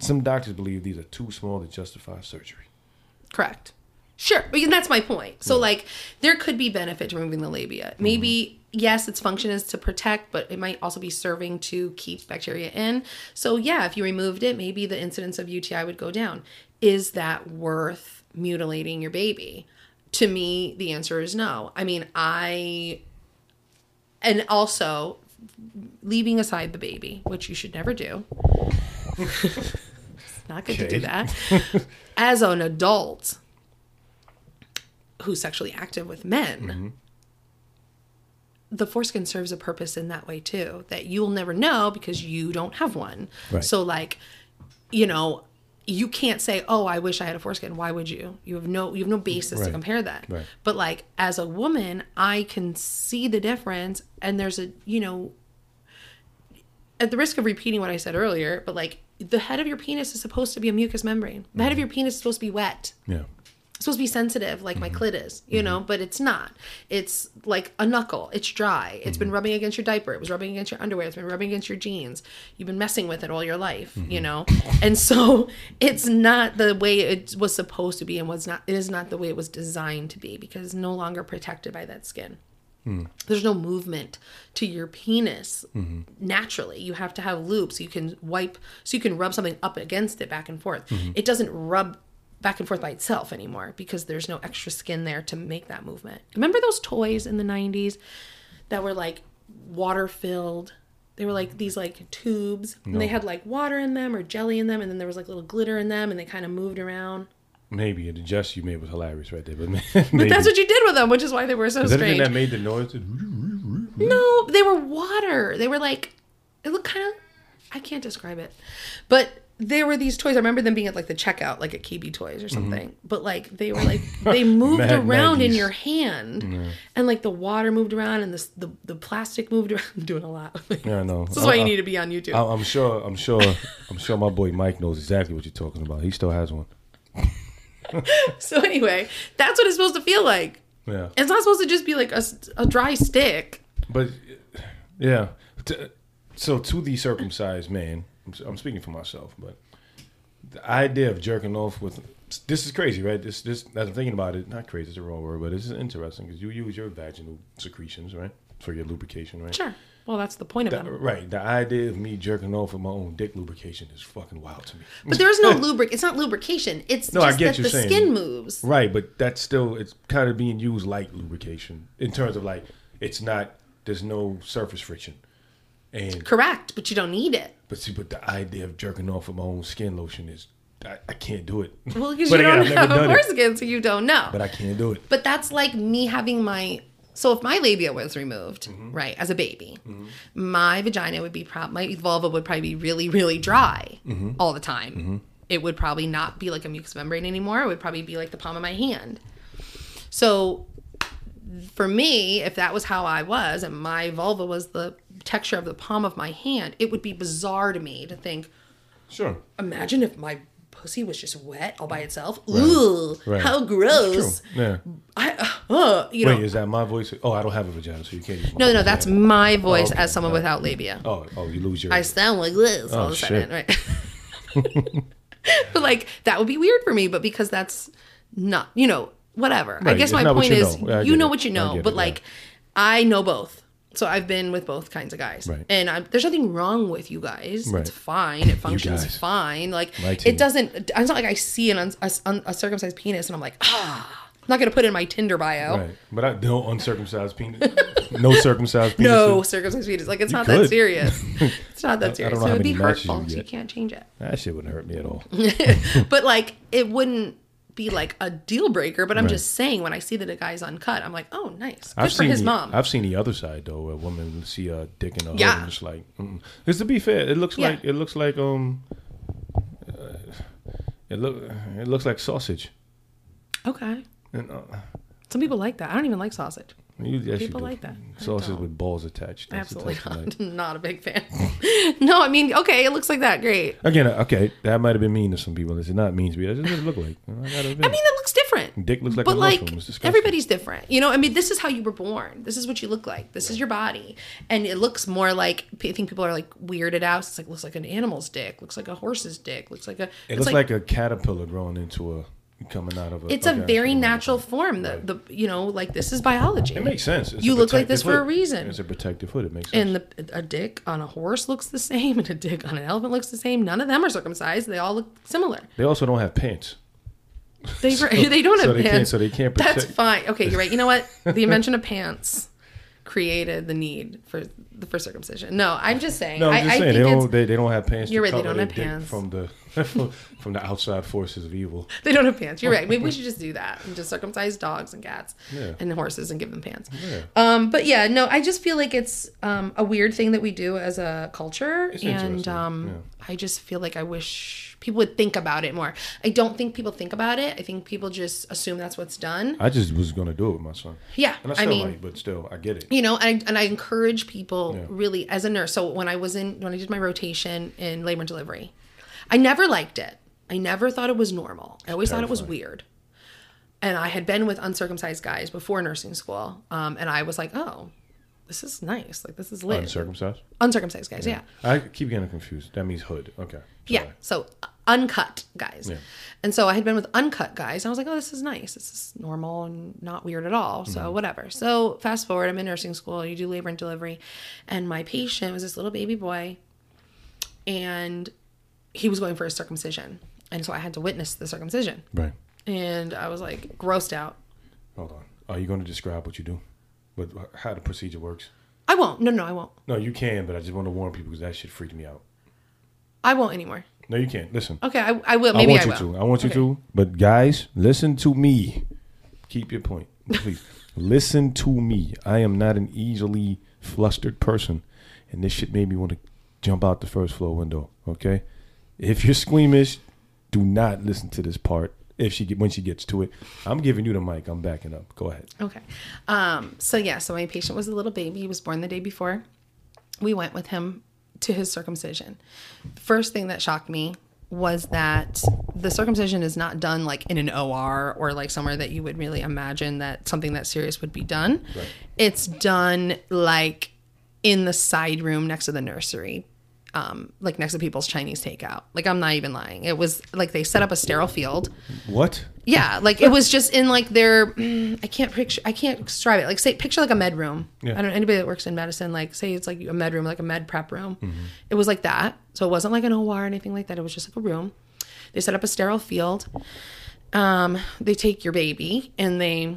Speaker 2: some doctors believe these are too small to justify surgery.
Speaker 1: Correct. Sure, but that's my point. So, like, there could be benefit to removing the labia. Maybe, mm-hmm. yes, its function is to protect, but it might also be serving to keep bacteria in. So, yeah, if you removed it, maybe the incidence of UTI would go down. Is that worth mutilating your baby? To me, the answer is no. I mean, I. And also, leaving aside the baby, which you should never do. it's not good to do that. As an adult who's sexually active with men,
Speaker 2: Mm-hmm.
Speaker 1: the foreskin serves a purpose in that way too, that you'll never know because you don't have one.
Speaker 2: Right.
Speaker 1: So, like, you know, you can't say, "Oh, I wish I had a foreskin." Why would you? You have no you have no basis to compare that.
Speaker 2: Right.
Speaker 1: But like as a woman, I can see the difference and there's a, you know, at the risk of repeating what I said earlier, but like the head of your penis is supposed to be a mucous membrane. The head of mm-hmm. your penis is supposed to be wet.
Speaker 2: Yeah.
Speaker 1: It's supposed to be sensitive like my mm-hmm. clit is, you know, mm-hmm. but it's not. It's like a knuckle. It's dry. It's been mm-hmm. rubbing against your diaper. It was rubbing against your underwear. It's been rubbing against your jeans. You've been messing with it all your life, you know? And so it's not the way it was supposed to be and was not it is not the way it was designed to be because it's no longer protected by that skin. Hmm. There's no movement to your penis naturally. You have to have loops. You can wipe, so you can rub something up against it back and forth. It doesn't rub back and forth by itself anymore because there's no extra skin there to make that movement. Remember those toys in the 90s that were like water filled? They were like these like tubes and they had like water in them or jelly in them and then there was like little glitter in them and they kind of moved around.
Speaker 2: Maybe the jest you made was hilarious right there, but, maybe.
Speaker 1: But that's what you did with them, which is why they were so
Speaker 2: Is that
Speaker 1: strange.
Speaker 2: that made the noise?
Speaker 1: No, they were water. They were like, it looked kind of, I can't describe it. But there were these toys. I remember them being at like the checkout, like at KB Toys or mm-hmm. something. But like they were like, they moved around in your hand. And like the water moved around and this, the, the plastic moved around. I'm doing a lot.
Speaker 2: Yeah, I know.
Speaker 1: This is why you need to be on YouTube.
Speaker 2: I, I'm sure. I'm sure. I'm sure my boy Mike knows exactly what you're talking about. He still has one.
Speaker 1: so anyway, that's what it's supposed to feel like.
Speaker 2: Yeah,
Speaker 1: It's not supposed to just be like a, a dry stick.
Speaker 2: but yeah. So to the circumcised man, I'm, speaking for myself, but the idea of jerking off with this is crazy, right? This this as I'm thinking about it, not crazy, it's a wrong word, but this is interesting because you use your vaginal secretions, right, for your lubrication, right?
Speaker 1: Sure. Well, that's the point of
Speaker 2: The-
Speaker 1: them.
Speaker 2: right. The idea of me jerking off with my own dick lubrication is fucking wild to me.
Speaker 1: But there is no lubric. It's not lubrication. It's
Speaker 2: No, I
Speaker 1: just
Speaker 2: get
Speaker 1: that the
Speaker 2: saying.
Speaker 1: skin moves.
Speaker 2: Right, but that's still it's kind of being used like lubrication in terms of like it's not there's no surface friction. And
Speaker 1: Correct, but you don't need it.
Speaker 2: but see, but the idea of jerking off with my own skin lotion is I, I can't do it.
Speaker 1: Well, because you
Speaker 2: again,
Speaker 1: don't have a foreskin, so you don't know.
Speaker 2: But I can't do it.
Speaker 1: But that's like me having my. So if my labia was removed,
Speaker 2: Mm-hmm.
Speaker 1: right, as a baby, my vagina would be prob my vulva would probably be really, really dry
Speaker 2: Mm-hmm.
Speaker 1: all the time. It would probably not be like a mucous membrane anymore. It would probably be like the palm of my hand. So for me, if that was how I was and my vulva was the texture of the palm of my hand, it would be bizarre to me to think,
Speaker 2: Sure.
Speaker 1: imagine if my pussy was just wet all by itself. Ooh,
Speaker 2: Right.
Speaker 1: how
Speaker 2: True.
Speaker 1: gross.
Speaker 2: Yeah.
Speaker 1: I, uh, you know,
Speaker 2: Wait, is that my voice? Oh, I don't have a vagina, so you can't use
Speaker 1: no, no,
Speaker 2: voice.
Speaker 1: that's my voice
Speaker 2: okay.
Speaker 1: as someone without labia.
Speaker 2: Oh, oh, you lose your.
Speaker 1: I sound like this all
Speaker 2: Oh,
Speaker 1: of a sudden, right? but like that would be weird for me, but because that's not, you know, whatever. I guess
Speaker 2: it's
Speaker 1: my point
Speaker 2: you
Speaker 1: is,
Speaker 2: know.
Speaker 1: You know
Speaker 2: it.
Speaker 1: what you know, but
Speaker 2: it,
Speaker 1: like
Speaker 2: yeah.
Speaker 1: I know both. So I've been with both kinds of guys,
Speaker 2: Right.
Speaker 1: and i there's nothing wrong with you guys.
Speaker 2: Right.
Speaker 1: It's fine. It functions fine. Like it doesn't. It's not like I see an un, a, un- a circumcised penis and I'm like, ah. I'm not gonna put it in my Tinder bio.
Speaker 2: Right, but I no uncircumcised penis, no circumcised penis.
Speaker 1: No circumcised penis. Like it's not that serious. It's not that
Speaker 2: I
Speaker 1: serious.
Speaker 2: don't
Speaker 1: So
Speaker 2: how
Speaker 1: it would be
Speaker 2: matches you
Speaker 1: hurtful. So you can't change it.
Speaker 2: that shit wouldn't hurt me at all.
Speaker 1: but like it wouldn't be like a deal breaker. But I'm
Speaker 2: Right.
Speaker 1: just saying when I see that a guy's uncut, I'm like, oh, nice, good
Speaker 2: I've
Speaker 1: for
Speaker 2: seen
Speaker 1: his
Speaker 2: the,
Speaker 1: mom.
Speaker 2: I've seen the other side though, where women see a dick in a hood
Speaker 1: Yeah.
Speaker 2: and it's like, because to be fair, it looks
Speaker 1: Yeah.
Speaker 2: like it looks like um, uh, it look it looks like sausage.
Speaker 1: okay,
Speaker 2: And, uh,
Speaker 1: some people like that. I don't even like sausage.
Speaker 2: You, yes,
Speaker 1: People like that. I don't.
Speaker 2: with balls attached. That's
Speaker 1: Absolutely not.
Speaker 2: like.
Speaker 1: not a big fan. no, I mean, okay, it looks like that. Great.
Speaker 2: Again, uh, okay, that might have been mean to some people. It's not mean to me. That's just what it look like. I.
Speaker 1: I mean, it looks different.
Speaker 2: Dick looks like
Speaker 1: but
Speaker 2: a
Speaker 1: like
Speaker 2: mushroom.
Speaker 1: Everybody's different, you know. I mean, this is how you were born. This is what you look like. This is your body, and it looks more like. I think people are like weirded out. It's like looks like an animal's dick. Looks like a horse's dick. Looks like a.
Speaker 2: It looks like, a caterpillar growing into a coming out of a.
Speaker 1: it's a
Speaker 2: I
Speaker 1: very
Speaker 2: see what you're
Speaker 1: natural form. The the you know like this is biology.
Speaker 2: It makes sense. It's
Speaker 1: You look like this
Speaker 2: protective
Speaker 1: for a reason.
Speaker 2: It's a protective hood. It makes sense.
Speaker 1: and the, a dick on a horse looks the same, and a dick on an elephant looks the same. None of them are circumcised. They all look similar.
Speaker 2: they also don't have pants.
Speaker 1: They they don't
Speaker 2: so
Speaker 1: have
Speaker 2: they
Speaker 1: pants.
Speaker 2: So they can't
Speaker 1: That's fine. Okay, you're right. You know what? The invention of pants created the need for the for circumcision. No, I'm just saying.
Speaker 2: No, I'm just
Speaker 1: I
Speaker 2: saying they don't. They, they don't have pants.
Speaker 1: You're
Speaker 2: to
Speaker 1: right, they don't have pants.
Speaker 2: from the from the outside forces of evil.
Speaker 1: they don't have pants. You're right. Maybe we should just do that and just circumcise dogs and cats
Speaker 2: Yeah.
Speaker 1: and horses and give them pants.
Speaker 2: Yeah.
Speaker 1: Um, but yeah, no, I just feel like it's um, a weird thing that we do as a culture,
Speaker 2: It's
Speaker 1: and um,
Speaker 2: yeah.
Speaker 1: I just feel like I wish people would think about it more. I don't think people think about it. I think people just assume that's what's done.
Speaker 2: I just was gonna do it with my son,
Speaker 1: Yeah,
Speaker 2: and I
Speaker 1: I mean,
Speaker 2: might, but still, I get it.
Speaker 1: you know, and I, and I encourage people really as a nurse. So when I was in when I did my rotation in labor and delivery, I never liked it. I never thought it was normal. I always thought it was weird. And I had been with uncircumcised guys before nursing school, um, and I was like, oh, this is nice. Like this is lit.
Speaker 2: Uncircumcised.
Speaker 1: uncircumcised guys, yeah.
Speaker 2: I keep getting confused. That means hood. Okay.
Speaker 1: Yeah. So uh, uncut guys.
Speaker 2: Yeah.
Speaker 1: And so I had been with uncut guys. And I was like, oh, this is nice. This is normal and not weird at all. So
Speaker 2: Mm-hmm.
Speaker 1: whatever. So fast forward, I'm in nursing school. You do labor and delivery. And my patient was this little baby boy. And he was going for a circumcision. And so I had to witness the circumcision.
Speaker 2: Right.
Speaker 1: And I was like grossed out.
Speaker 2: Hold on. Are you going to describe what you do? What how the procedure works?
Speaker 1: I won't. No, no, I won't.
Speaker 2: No, you can, but I just want to warn people because that shit freaked me out.
Speaker 1: I won't anymore.
Speaker 2: No, you can't. Listen.
Speaker 1: Okay, I, I will. Maybe
Speaker 2: I
Speaker 1: I,
Speaker 2: want
Speaker 1: will.
Speaker 2: you to. I want you
Speaker 1: Okay.
Speaker 2: to. But guys, listen to me. Keep your point, please. listen to me. I am not an easily flustered person, and this shit made me want to jump out the first floor window. Okay, if you're squeamish, do not listen to this part. If she get when she gets to it, I'm giving you the mic. I'm backing up. Go ahead.
Speaker 1: Okay. Um, so yeah, so my patient was a little baby. He was born the day before. We went with him to his circumcision. First thing that shocked me was that the circumcision is not done like in an OR or like somewhere that you would really imagine that something that serious would be done.
Speaker 2: Right.
Speaker 1: It's done like in the side room next to the nursery. Um, like next to people's Chinese takeout. Like I'm not even lying. It was like they set up a sterile field
Speaker 2: What?
Speaker 1: yeah, like it was just in like their. I can't picture. I can't describe it. Like say, picture like a med room.
Speaker 2: Yeah.
Speaker 1: I don't know anybody that works in medicine. Like say it's like a med room, like a med prep room.
Speaker 2: Mm-hmm.
Speaker 1: It was like that. So it wasn't like an OR or anything like that. It was just like a room. They set up a sterile field. Um, they take your baby and they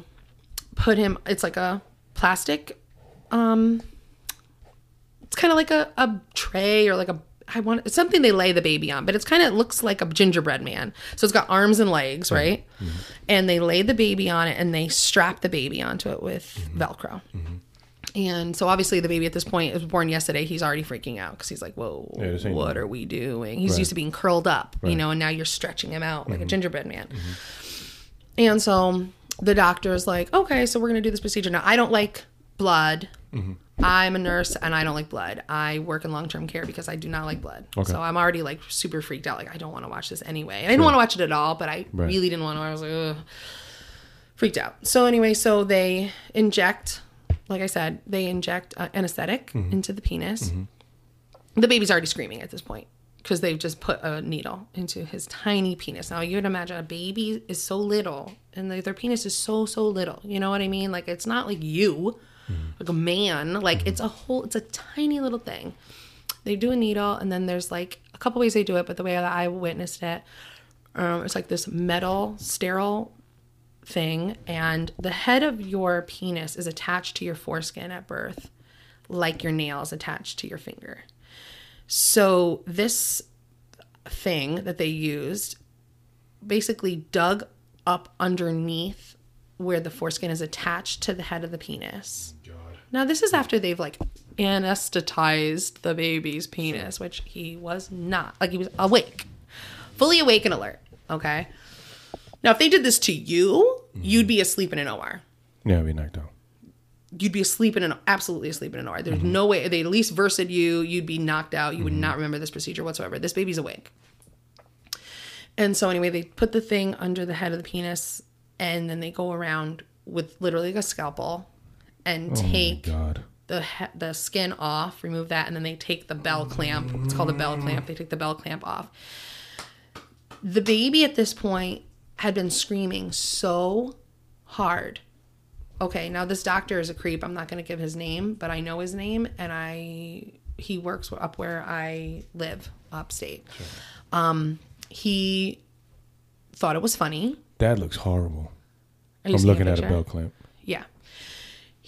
Speaker 1: put him. It's like a plastic. Um, it's kind of like a, a tray or like a I want something they lay the baby on, but it's kind of looks like a gingerbread man. So it's got arms and legs, right? And they lay the baby on it and they strap the baby onto it with Velcro. And so obviously the baby at this point was born yesterday. He's already freaking out because he's like, "Whoa,
Speaker 2: Yeah,
Speaker 1: what are we doing?" He's
Speaker 2: Right.
Speaker 1: used to being curled up, you know, and now you're stretching him out like a gingerbread man. And so the doctor's like, okay, so we're gonna do this procedure. Now I don't like blood.
Speaker 2: Mm-hmm.
Speaker 1: I'm a nurse and I don't like blood. I work in long term care because I do not like blood.
Speaker 2: Okay.
Speaker 1: So I'm already like super freaked out. Like I don't want to watch this anyway. And I didn't want to watch it at all, but I
Speaker 2: Right.
Speaker 1: really didn't want to. I was like, Ugh. freaked out. So anyway, so they inject, like I said, they inject uh, anesthetic
Speaker 2: Mm-hmm.
Speaker 1: into the penis. The baby's already screaming at this point because they've just put a needle into his tiny penis. Now you would imagine a baby is so little and their their penis is so so little. You know what I mean? Like it's not like you, like a man. Like it's a whole. It's a tiny little thing. They do a needle and then there's like a couple ways they do it, but the way that I witnessed it, um, it's like this metal sterile thing, and the head of your penis is attached to your foreskin at birth, like your nails attached to your finger. So this thing that they used basically dug up underneath where the foreskin is attached to the head of the penis. Now this is after they've like anesthetized the baby's penis, which he was not. Like he was awake. Fully awake and alert. Okay. Now if they did this to you, you'd be asleep in an OR
Speaker 2: Yeah, I'd be knocked out.
Speaker 1: you'd be asleep in an absolutely asleep in an OR. There's mm-hmm. no way they at least versed you. You'd be knocked out. You would mm-hmm. not remember this procedure whatsoever. This baby's awake. And so anyway, they put the thing under the head of the penis, and then they go around with literally like a scalpel and take
Speaker 2: God.
Speaker 1: the the skin off, remove that, and then they take the bell clamp. It's called a bell clamp. They take the bell clamp off. The baby at this point had been screaming so hard. Okay, now this doctor is a creep. I'm not going to give his name, but I know his name, and I he works up where I live, upstate. Um, he thought it was funny.
Speaker 2: That looks horrible. I'm looking at a bell clamp.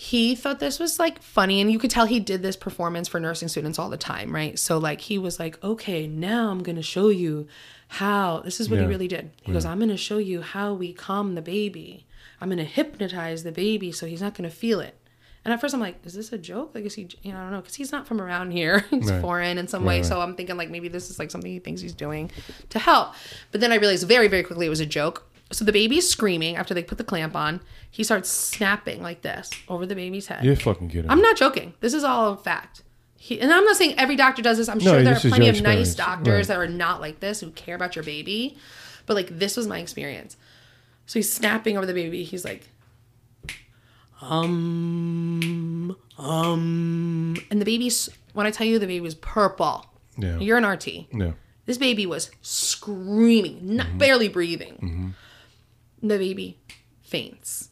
Speaker 1: Yeah. He thought this was like funny, and you could tell he did this performance for nursing students all the time, right? So, like, he was like, okay, now I'm going to show you how this is what he really did. He goes, I'm going to show you how we calm the baby. I'm going to hypnotize the baby so he's not going to feel it. And at first, I'm like, is this a joke? Like, is he, you know, I don't know, because he's not from around here. he's
Speaker 2: Right.
Speaker 1: foreign in some
Speaker 2: Right,
Speaker 1: way.
Speaker 2: right.
Speaker 1: So I'm thinking, like, maybe this is like something he thinks he's doing to help. But then I realized very, very quickly it was a joke. So the baby's screaming after they put the clamp on. He starts snapping like this over the baby's head.
Speaker 2: You're fucking kidding.
Speaker 1: I'm not joking. This is all a fact. He, and I'm not saying every doctor does this. I'm sure there are
Speaker 2: this is
Speaker 1: plenty
Speaker 2: your
Speaker 1: of nice
Speaker 2: experience.
Speaker 1: doctors that are not like this who care about your baby. But like this was my experience. So he's snapping over the baby. He's like, um, um, and the baby's. When I tell you the baby was purple,
Speaker 2: Yeah.
Speaker 1: you're an RT.
Speaker 2: Yeah.
Speaker 1: This baby was screaming, not
Speaker 2: Mm-hmm.
Speaker 1: barely breathing. The baby faints.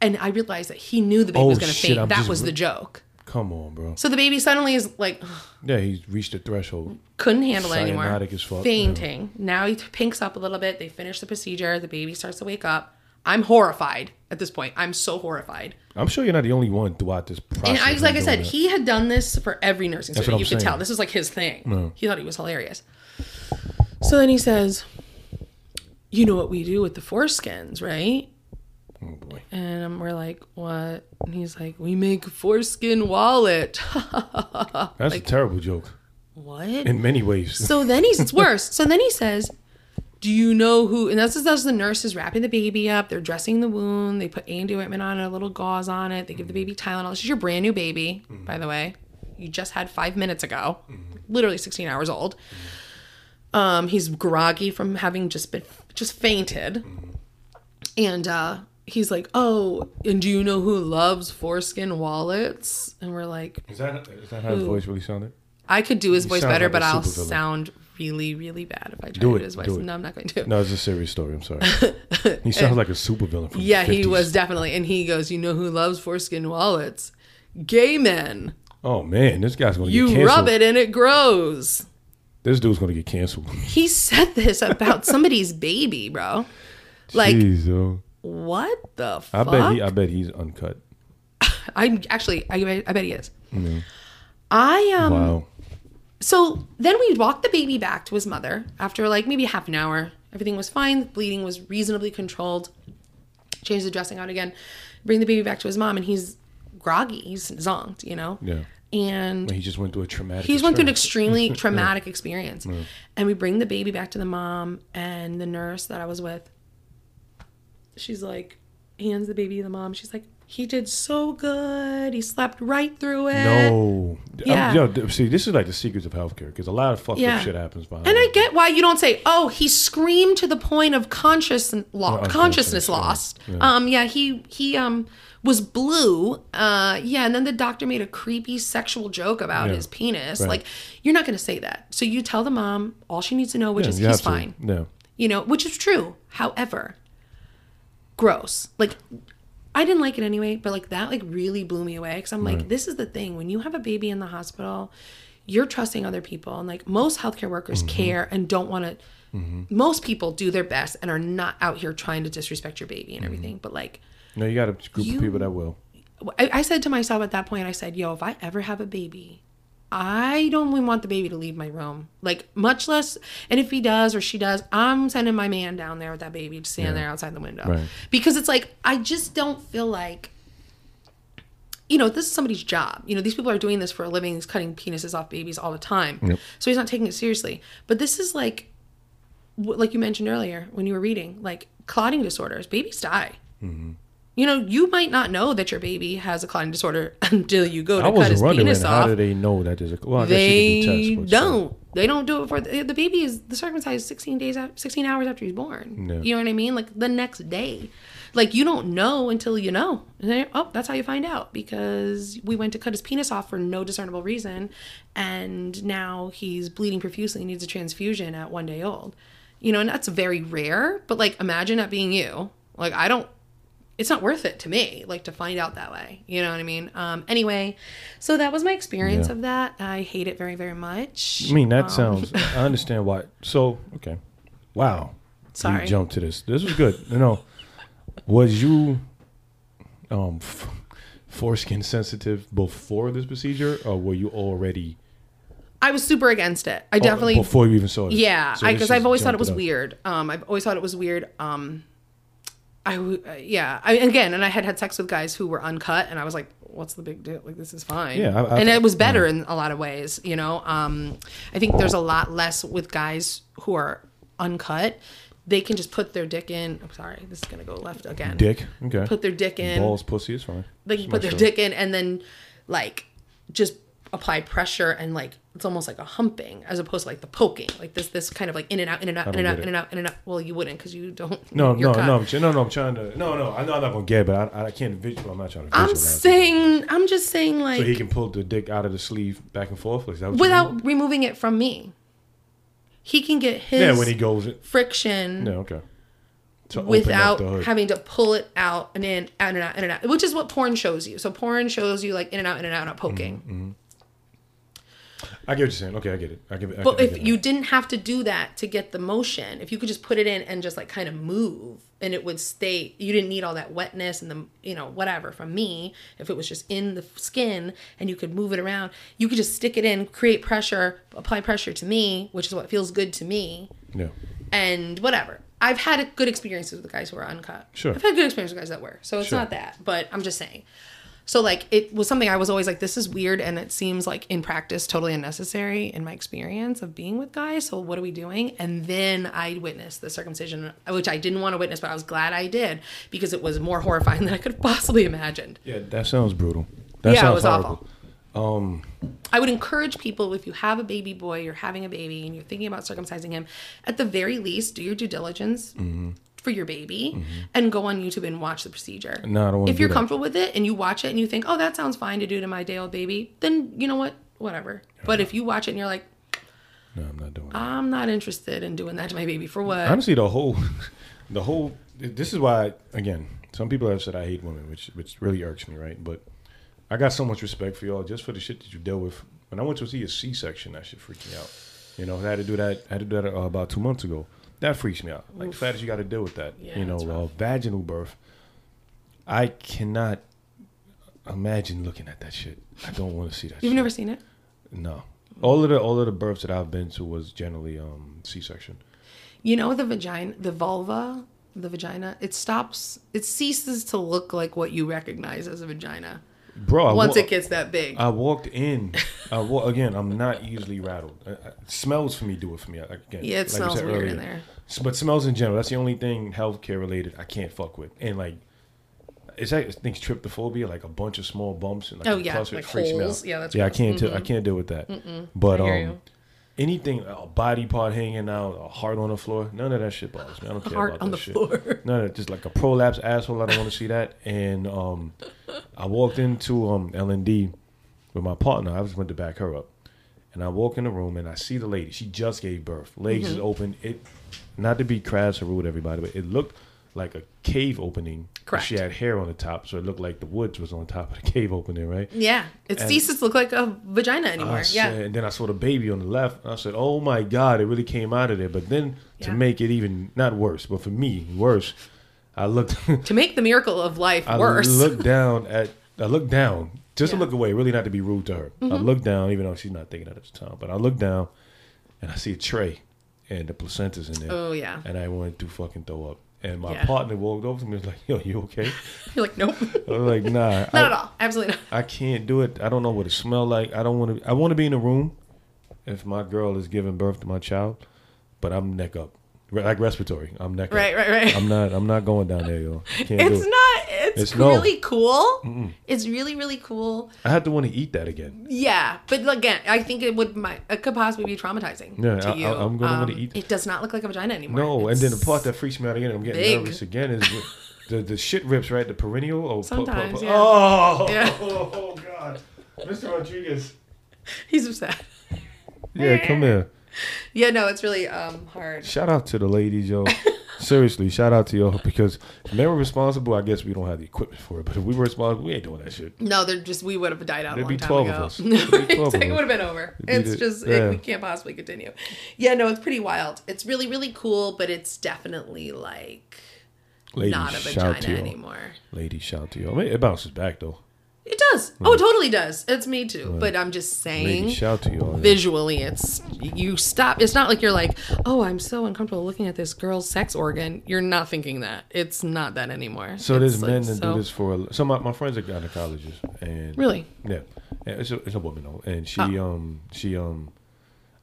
Speaker 1: And I realized that he knew the baby
Speaker 2: Oh,
Speaker 1: was going to faint.
Speaker 2: I'm
Speaker 1: that was
Speaker 2: re-
Speaker 1: the joke.
Speaker 2: Come on, bro.
Speaker 1: So the baby suddenly is like,
Speaker 2: Yeah, he's reached the threshold.
Speaker 1: couldn't handle it anymore.
Speaker 2: As fuck,
Speaker 1: Fainting. Now he pinks up a little bit. They finish the procedure. The baby starts to wake up. I'm horrified at this point. I'm so horrified.
Speaker 2: I'm sure you're not the only one throughout this process.
Speaker 1: And I,
Speaker 2: was
Speaker 1: like I said,
Speaker 2: that.
Speaker 1: he had done this for every nursing student. You could tell. This was like his thing.
Speaker 2: No.
Speaker 1: He thought he was hilarious. So then he says, You know what we do with the foreskins, right?
Speaker 2: Oh boy.
Speaker 1: And we're like, What? And he's like, We make foreskin wallet.
Speaker 2: That's a terrible joke
Speaker 1: what?
Speaker 2: in many ways.
Speaker 1: So then he's it's worse. So then he says, "Do you know who?" And that's as the nurse is wrapping the baby up. They're dressing the wound. They put anti ointment on it, a little gauze on it. They give the mm-hmm. baby Tylenol. This is your brand new baby, mm-hmm. by the way. You just had five minutes ago, mm-hmm. literally 16 hours old. Um, he's groggy from having just been just fainted, and uh, he's like, "Oh, and do you know who loves foreskin wallets?" And we're like,
Speaker 2: Is that is that how his voice really sounded?
Speaker 1: I could do his
Speaker 2: You
Speaker 1: voice
Speaker 2: sound
Speaker 1: better,
Speaker 2: like
Speaker 1: but I'll
Speaker 2: supervillain.
Speaker 1: sound really, really bad if I try
Speaker 2: Do
Speaker 1: to do
Speaker 2: it,
Speaker 1: his voice.
Speaker 2: do it.
Speaker 1: No, I'm not going to.
Speaker 2: No, it's a serious story. I'm sorry. he sounds like a supervillain from
Speaker 1: yeah,
Speaker 2: the 50s.
Speaker 1: he was definitely. And he goes, You know who loves foreskin wallets? Gay men.
Speaker 2: Oh man, this guy's gonna
Speaker 1: You
Speaker 2: get canceled.
Speaker 1: rub it and it grows.
Speaker 2: This dude's gonna get canceled.
Speaker 1: He said this about somebody's baby, bro. Like,
Speaker 2: Jeez, yo.
Speaker 1: what the
Speaker 2: I
Speaker 1: fuck?
Speaker 2: bet he. I bet he's uncut.
Speaker 1: I'm actually, I, bet- I bet he is. I, um,
Speaker 2: Wow.
Speaker 1: So then we walked the baby back to his mother after like maybe half an hour. Everything was fine. The bleeding was reasonably controlled. Changed the dressing out again. Bring the baby back to his mom, and he's groggy. He's zonked, you know.
Speaker 2: Yeah.
Speaker 1: And
Speaker 2: He just went through a traumatic.
Speaker 1: he's went through an extremely traumatic experience. Mm. And we bring the baby back to the mom, and the nurse that I was with she's like, hands the baby to the mom. She's like, he did so good. He slept right through it.
Speaker 2: No.
Speaker 1: Yeah.
Speaker 2: I'm, yo, th- see, this is like the secrets of healthcare because a lot of fucked
Speaker 1: Yeah.
Speaker 2: up shit happens behind.
Speaker 1: And I
Speaker 2: it.
Speaker 1: get why you don't say, "Oh, he screamed to the point of conscious lo-
Speaker 2: unconsciousness,
Speaker 1: consciousness
Speaker 2: yeah.
Speaker 1: lost."
Speaker 2: Yeah.
Speaker 1: Um, yeah, he he um was blue. Uh, yeah, and then the doctor made a creepy sexual joke about
Speaker 2: Yeah.
Speaker 1: his penis.
Speaker 2: Right.
Speaker 1: Like, you're not going to say that. So you tell the mom all she needs to know, which
Speaker 2: Yeah,
Speaker 1: is he's
Speaker 2: have to.
Speaker 1: fine.
Speaker 2: Yeah.
Speaker 1: You know, which is true. However, gross. Like. I didn't like it anyway, but like that like really blew me away because I'm like, this is the thing. When you have a baby in the hospital, you're trusting other people, and like most healthcare workers
Speaker 2: Mm-hmm.
Speaker 1: care and don't want to. Most people do their best and are not out here trying to disrespect your baby and
Speaker 2: Mm-hmm.
Speaker 1: everything. But like,
Speaker 2: No, you got a group
Speaker 1: You-
Speaker 2: of people that will.
Speaker 1: I, I said to myself at that point, I said, "Yo, if I ever have a baby, I don't even want the baby to leave my room. Like, much less. And if he does or she does, I'm sending my man down there with that baby to stand
Speaker 2: Yeah.
Speaker 1: there outside the window
Speaker 2: Right.
Speaker 1: because it's like I just don't feel like." You know, this is somebody's job. You know, these people are doing this for a living, he's cutting penises off babies all the time.
Speaker 2: Yep.
Speaker 1: So he's not taking it seriously. But this is like, like you mentioned earlier when you were reading, like clotting disorders. Babies die.
Speaker 2: Mm-hmm.
Speaker 1: You know, you might not know that your baby has a clotting disorder until you go to
Speaker 2: I
Speaker 1: cut his penis
Speaker 2: how do they know that there's a well,
Speaker 1: they
Speaker 2: do still.
Speaker 1: don't. They don't do it for the, the baby is the circumcised 16 days after, 16 hours after he's born.
Speaker 2: Yeah.
Speaker 1: You know what I mean? Like the next day. Like you don't know until you know. And then, oh, that's how you find out because we went to cut his penis off for no discernible reason and now he's bleeding profusely and needs a transfusion at 1 day old. You know, and that's very rare, but like imagine that being you. Like I don't it's not worth it to me like to find out that way you know what i mean um anyway so that was my experience
Speaker 2: Yeah.
Speaker 1: of that i hate it very very much
Speaker 2: I mean, that
Speaker 1: Um,
Speaker 2: sounds. I understand why. So, okay, wow.
Speaker 1: Sorry.
Speaker 2: You jumped to this. This was good. You know, was you um f- foreskin sensitive before this procedure, or were you already
Speaker 1: i was super against it i
Speaker 2: oh,
Speaker 1: definitely
Speaker 2: before you even saw it?
Speaker 1: yeah
Speaker 2: So
Speaker 1: because
Speaker 2: this
Speaker 1: i've always thought it was
Speaker 2: up.
Speaker 1: weird um i've always thought it was weird um i w- uh, yeah I, again and i had had sex with guys who were uncut and i was like what's the big deal like this is fine
Speaker 2: Yeah, I- I-
Speaker 1: and it was better in a lot of ways you know um i think there's a lot less with guys who are uncut they can just put their dick in i'm sorry this is gonna go left again
Speaker 2: Dick. Okay.
Speaker 1: put their dick in
Speaker 2: Balls, pussy is fine.
Speaker 1: they can
Speaker 2: Just
Speaker 1: put their
Speaker 2: sure.
Speaker 1: dick in and then like just apply pressure and like it's almost like a humping as opposed to like the poking like this this kind of like in and out in and out in and out in and out in and out well you wouldn't because you don't
Speaker 2: No, no, no, I'm, no, no. I'm trying to. No, no. I know I'm not gonna get, it, but I, I can't visual. I'm not trying to.
Speaker 1: i'm
Speaker 2: visualize it.
Speaker 1: saying i'm just saying like
Speaker 2: So he can pull the dick out of the sleeve back and forth. Like, that what you mean?
Speaker 1: without removing it from me he can get his
Speaker 2: Yeah, when he goes.
Speaker 1: Friction
Speaker 2: yeah, okay.
Speaker 1: Without having to pull it out and in out and out in and out which is what porn shows you so porn shows you like in and out in and out not poking
Speaker 2: Mm-hmm. I get what you're saying. Okay, I get it. I get it. I
Speaker 1: But if
Speaker 2: get it.
Speaker 1: you didn't have to do that to get the motion, if you could just put it in and just like kind of move and it would stay, you didn't need all that wetness and the, you know, whatever from me. If it was just in the skin and you could move it around, you could just stick it in, create pressure, apply pressure to me, which is what feels good to me,
Speaker 2: yeah.
Speaker 1: and whatever. I've had good experiences with guys who are uncut.
Speaker 2: Sure.
Speaker 1: I've had good experiences with guys that were. So it's
Speaker 2: Sure.
Speaker 1: not that, but I'm just saying. So like it was something I was always like, this is weird, and it seems like in practice totally unnecessary in my experience of being with guys. So what are we doing? And then I witnessed the circumcision, which I didn't want to witness, but I was glad I did because it was more horrifying than I could have possibly imagined.
Speaker 2: Yeah, that sounds brutal. That
Speaker 1: Yeah, it was
Speaker 2: horrible.
Speaker 1: awful.
Speaker 2: Um,
Speaker 1: I would encourage people if you have a baby boy, you're having a baby, and you're thinking about circumcising him, at the very least, do your due diligence
Speaker 2: Mm-hmm.
Speaker 1: For your baby and go on YouTube and watch the procedure.
Speaker 2: No, I don't
Speaker 1: If you're
Speaker 2: that.
Speaker 1: comfortable with it and you watch it and you think, oh, that sounds fine to do to my day old baby, then you know what? Whatever. But if you watch it and you're like,
Speaker 2: no, I'm not doing it.
Speaker 1: I'm not interested in doing that to my baby for what?
Speaker 2: Honestly, the whole, the whole. This is why, again, some people have said I hate women, which which really irks me, right? But I got so much respect for y'all just for the shit that you deal with. When I went to see a C-section, that shit freaked me out. You know, I had to do that. I had to do that uh, about two months ago. That freaks me out. Like the fact that you got to deal with that.
Speaker 1: Yeah,
Speaker 2: you know, uh, vaginal birth. I cannot imagine looking at that shit. I don't want to see that.
Speaker 1: You've
Speaker 2: shit.
Speaker 1: never seen it?
Speaker 2: No. All of the all of the births that I've been to was generally um C-section.
Speaker 1: You know the vagina, the vulva, the vagina. It stops. It ceases to look like what you recognize as a vagina
Speaker 2: Bro, I
Speaker 1: once
Speaker 2: wa-
Speaker 1: it gets that big.
Speaker 2: I walked in Uh, well, again, I'm not easily rattled. Uh, uh, smells for me do it for me. Like, Again,
Speaker 1: Yeah, it
Speaker 2: like
Speaker 1: smells
Speaker 2: said
Speaker 1: weird
Speaker 2: earlier.
Speaker 1: in there.
Speaker 2: But smells in general, that's the only thing healthcare related I can't fuck with. And like, it's like things tryptophobia, like a bunch of small bumps and like
Speaker 1: Oh yeah,
Speaker 2: cluster,
Speaker 1: like
Speaker 2: it freaks me
Speaker 1: holes. Yeah, that's
Speaker 2: Yeah, I can't. do I can't deal with that. But
Speaker 1: I hear
Speaker 2: um,
Speaker 1: you.
Speaker 2: Anything, a body part hanging out, a heart on the floor, none of that shit bothers me. I don't care
Speaker 1: Heart
Speaker 2: about
Speaker 1: on
Speaker 2: that
Speaker 1: the
Speaker 2: shit.
Speaker 1: floor.
Speaker 2: None of it, just like a prolapse asshole. I don't want to see that. And um, I walked into um L and D with my partner. I just went to back her up, and I walk in the room and I see the lady. She just gave birth. Legs
Speaker 1: Mm-hmm.
Speaker 2: is open. It, not to be crass or rude, everybody, but it looked like a cave opening.
Speaker 1: Correct.
Speaker 2: She had hair on the top, so it looked like the woods was on top of the cave opening, right?
Speaker 1: Yeah, it
Speaker 2: And-
Speaker 1: ceases to look like a vagina anymore.
Speaker 2: I
Speaker 1: yeah,
Speaker 2: and then I saw the baby on the left. I said, "Oh my God, it really came out of there." But then to make it even not worse, but for me worse, I looked.
Speaker 1: to make the miracle of life
Speaker 2: I
Speaker 1: worse.
Speaker 2: looked down at. I looked down just to
Speaker 1: Yeah. Mm-hmm.
Speaker 2: look away, really not to be rude to her. I looked down, even though she's not thinking at the time. But I looked down, and I see a tray, and the placenta's in there,
Speaker 1: oh yeah,
Speaker 2: and I wanted to fucking throw up. And my
Speaker 1: Yeah.
Speaker 2: partner walked over to me and was like, "Yo, you okay?"
Speaker 1: you're like nope,
Speaker 2: I was like, "Nah,
Speaker 1: not
Speaker 2: I,
Speaker 1: at all, absolutely not.
Speaker 2: I can't do it. I don't know what it smell like. I don't want to. I want to be in a room if my girl is giving birth to my child, but I'm neck up, like respiratory. I'm neck
Speaker 1: Right,
Speaker 2: up.
Speaker 1: right, right.
Speaker 2: I'm not. I'm not going down there, yo. Can't
Speaker 1: it's
Speaker 2: do it.
Speaker 1: not. It's,
Speaker 2: It's no.
Speaker 1: really cool. It's really really cool.
Speaker 2: I had to want to eat that again.
Speaker 1: Yeah, but again, I think it would my it could possibly be traumatizing
Speaker 2: Yeah,
Speaker 1: to
Speaker 2: I-
Speaker 1: you. Um,
Speaker 2: I- I'm gonna wanna eat-
Speaker 1: It does not look like a vagina anymore.
Speaker 2: No, and then the
Speaker 1: It's-
Speaker 2: part that freaks me out again, I'm getting
Speaker 1: big.
Speaker 2: nervous again, is the the shit rips right the perennial. Oh, pu- pu-
Speaker 1: Sometimes,
Speaker 2: pu-
Speaker 1: yeah.
Speaker 2: Oh,
Speaker 1: Yeah.
Speaker 2: oh, God, Mr. Rodriguez.
Speaker 1: he's upset.
Speaker 2: Yeah, come here.
Speaker 1: Yeah, no, it's really um hard.
Speaker 2: Shout out to the ladies, yo. Seriously, shout out to y'all because if they were responsible, I guess we don't have the equipment for it. But if we were responsible, we ain't doing that shit.
Speaker 1: No, they're just we would have died out
Speaker 2: There'd
Speaker 1: a
Speaker 2: be
Speaker 1: long time
Speaker 2: 12 of us. Be 12
Speaker 1: it would have been over.
Speaker 2: It'd
Speaker 1: It's just
Speaker 2: yeah.
Speaker 1: it, we can't possibly continue. Yeah, no, it's pretty wild. It's really really cool, but it's definitely like
Speaker 2: Ladies,
Speaker 1: not a
Speaker 2: shout to
Speaker 1: vagina anymore.
Speaker 2: Ladies, shout to y'all. I mean, it bounces back though.
Speaker 1: It does. Oh, it totally does. It's me too. But I'm just saying.
Speaker 2: Shout to y'all.
Speaker 1: visually it's you stop it's not like you're like oh i'm so uncomfortable looking at this girl's sex organ you're not thinking that it's not that anymore
Speaker 2: So
Speaker 1: It's
Speaker 2: there's
Speaker 1: like
Speaker 2: men that
Speaker 1: so-
Speaker 2: do this for. A, so my, my friends are gynecologists, and
Speaker 1: really
Speaker 2: yeah, it's a, it's a woman though, and she
Speaker 1: Oh.
Speaker 2: um she um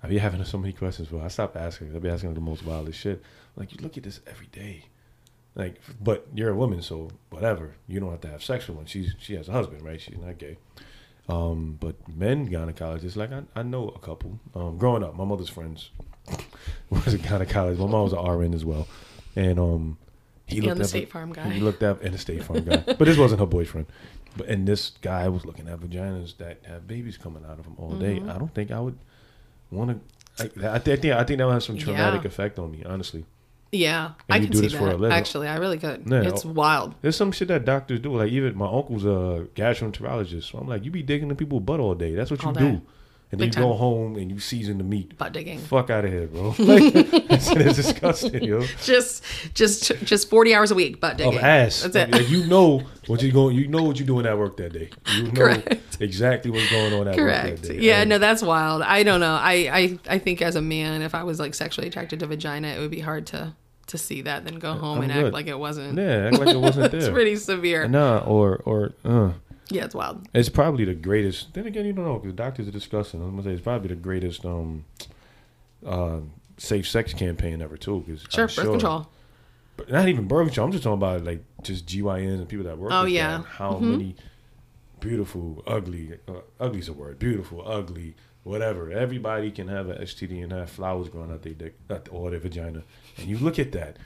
Speaker 2: I be having so many questions for. her. I stopped asking. I be asking her the most wildest shit. Like you look at this every day, like but you're a woman, so whatever. You don't have to have sex with one. She's she has a husband, right? She's not gay. Um, but men gynecologists, like I, I know a couple. Um, growing up, my mother's friends was a gynecologist. My mom was an RN as well, and um, he
Speaker 1: And
Speaker 2: looked
Speaker 1: the
Speaker 2: at
Speaker 1: State Farm guy.
Speaker 2: He looked up and the State Farm guy, but this wasn't her boyfriend. But and this guy was looking at vaginas that have babies coming out of them all day.
Speaker 1: Mm-hmm.
Speaker 2: I don't think I would want to. I, I, thi- I think I think that would have some traumatic
Speaker 1: Yeah.
Speaker 2: effect on me. Honestly,
Speaker 1: yeah i
Speaker 2: you
Speaker 1: can
Speaker 2: do
Speaker 1: see
Speaker 2: this for a
Speaker 1: that
Speaker 2: living.
Speaker 1: actually i really could
Speaker 2: Yeah.
Speaker 1: it's wild
Speaker 2: there's some shit that doctors do. Like even my uncle's a gastroenterologist. So I'm like, you be digging in people's butt all day. That's what you
Speaker 1: All
Speaker 2: do.
Speaker 1: day.
Speaker 2: And then
Speaker 1: Big
Speaker 2: you go home and you season the meat.
Speaker 1: butt digging
Speaker 2: Fuck out of here, bro. Like, it's, it's disgusting, yo.
Speaker 1: just just just 40 hours a week butt digging
Speaker 2: Of ass.
Speaker 1: that's it
Speaker 2: Like, you know what you're going. You know what you're doing at work that day. You know
Speaker 1: Correct.
Speaker 2: exactly what's going on at
Speaker 1: Correct.
Speaker 2: work that day.
Speaker 1: Yeah,
Speaker 2: And-
Speaker 1: no, that's wild. I don't know. I, I I think as a man, if I was like sexually attracted to vagina, it would be hard to to see that, then go home
Speaker 2: I'm
Speaker 1: and
Speaker 2: good.
Speaker 1: act like it wasn't.
Speaker 2: Yeah, act like it wasn't there.
Speaker 1: it's pretty severe.
Speaker 2: Nah, or or uh,
Speaker 1: Yeah, it's wild.
Speaker 2: it's probably the greatest. Then again, you don't know because doctors are discussing. I'm gonna say it's probably the greatest um, uh, safe sex campaign ever too. Because
Speaker 1: Sure, birth control.
Speaker 2: but not even birth control. I'm just talking about like just GYNs and people that work.
Speaker 1: Oh,
Speaker 2: with
Speaker 1: yeah.
Speaker 2: how
Speaker 1: Mhm.
Speaker 2: many beautiful, ugly, uh, ugly's a word. Beautiful, ugly, whatever. Everybody can have an STD and have flowers growing out their dick or their vagina, and you look at that.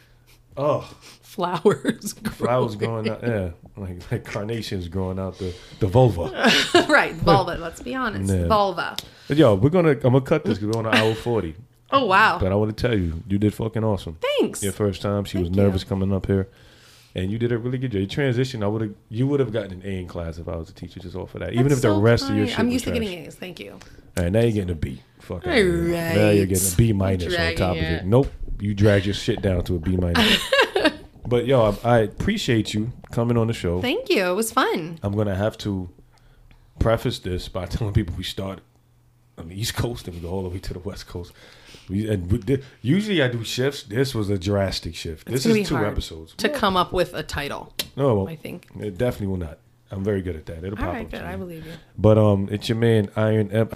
Speaker 2: Oh,
Speaker 1: Flowers.
Speaker 2: flowers growing out, yeah, like like carnations growing out the the vulva.
Speaker 1: right, vulva. Let's be honest,
Speaker 2: Yeah.
Speaker 1: vulva.
Speaker 2: But yo, we're gonna I'm gonna cut this because we're on an hour forty.
Speaker 1: Oh wow.
Speaker 2: But I want to tell you, you did fucking awesome.
Speaker 1: Thanks.
Speaker 2: Your first time, she was
Speaker 1: Thank you.
Speaker 2: nervous coming up here, and you did a really good job. You transitioned. I would have, you would have gotten an A in class if I was a teacher just off of that. Even
Speaker 1: That's
Speaker 2: if the
Speaker 1: so
Speaker 2: rest of your shit
Speaker 1: I'm
Speaker 2: was
Speaker 1: used
Speaker 2: trash.
Speaker 1: to getting A's. Thank you.
Speaker 2: All right, now you're getting a B. Fuck
Speaker 1: All
Speaker 2: here. Now you're getting a B minus on
Speaker 1: Dragging
Speaker 2: top of
Speaker 1: it.
Speaker 2: it. Nope, you dragged your shit down to a B minus. but yo, I, I appreciate you coming on the show.
Speaker 1: Thank you. It was fun.
Speaker 2: I'm gonna have to preface this by telling people we start on the East Coast and we go all the way to the West Coast. We, and we did, usually I do shifts. This was a drastic shift.
Speaker 1: It's
Speaker 2: this
Speaker 1: gonna
Speaker 2: is
Speaker 1: be
Speaker 2: two
Speaker 1: hard
Speaker 2: episodes.
Speaker 1: to come up with a title.
Speaker 2: No,
Speaker 1: I think.
Speaker 2: it definitely will not. I'm very good at that. It'll
Speaker 1: All
Speaker 2: pop
Speaker 1: right,
Speaker 2: up.
Speaker 1: good. I believe you.
Speaker 2: But um, it's your man Iron Ep.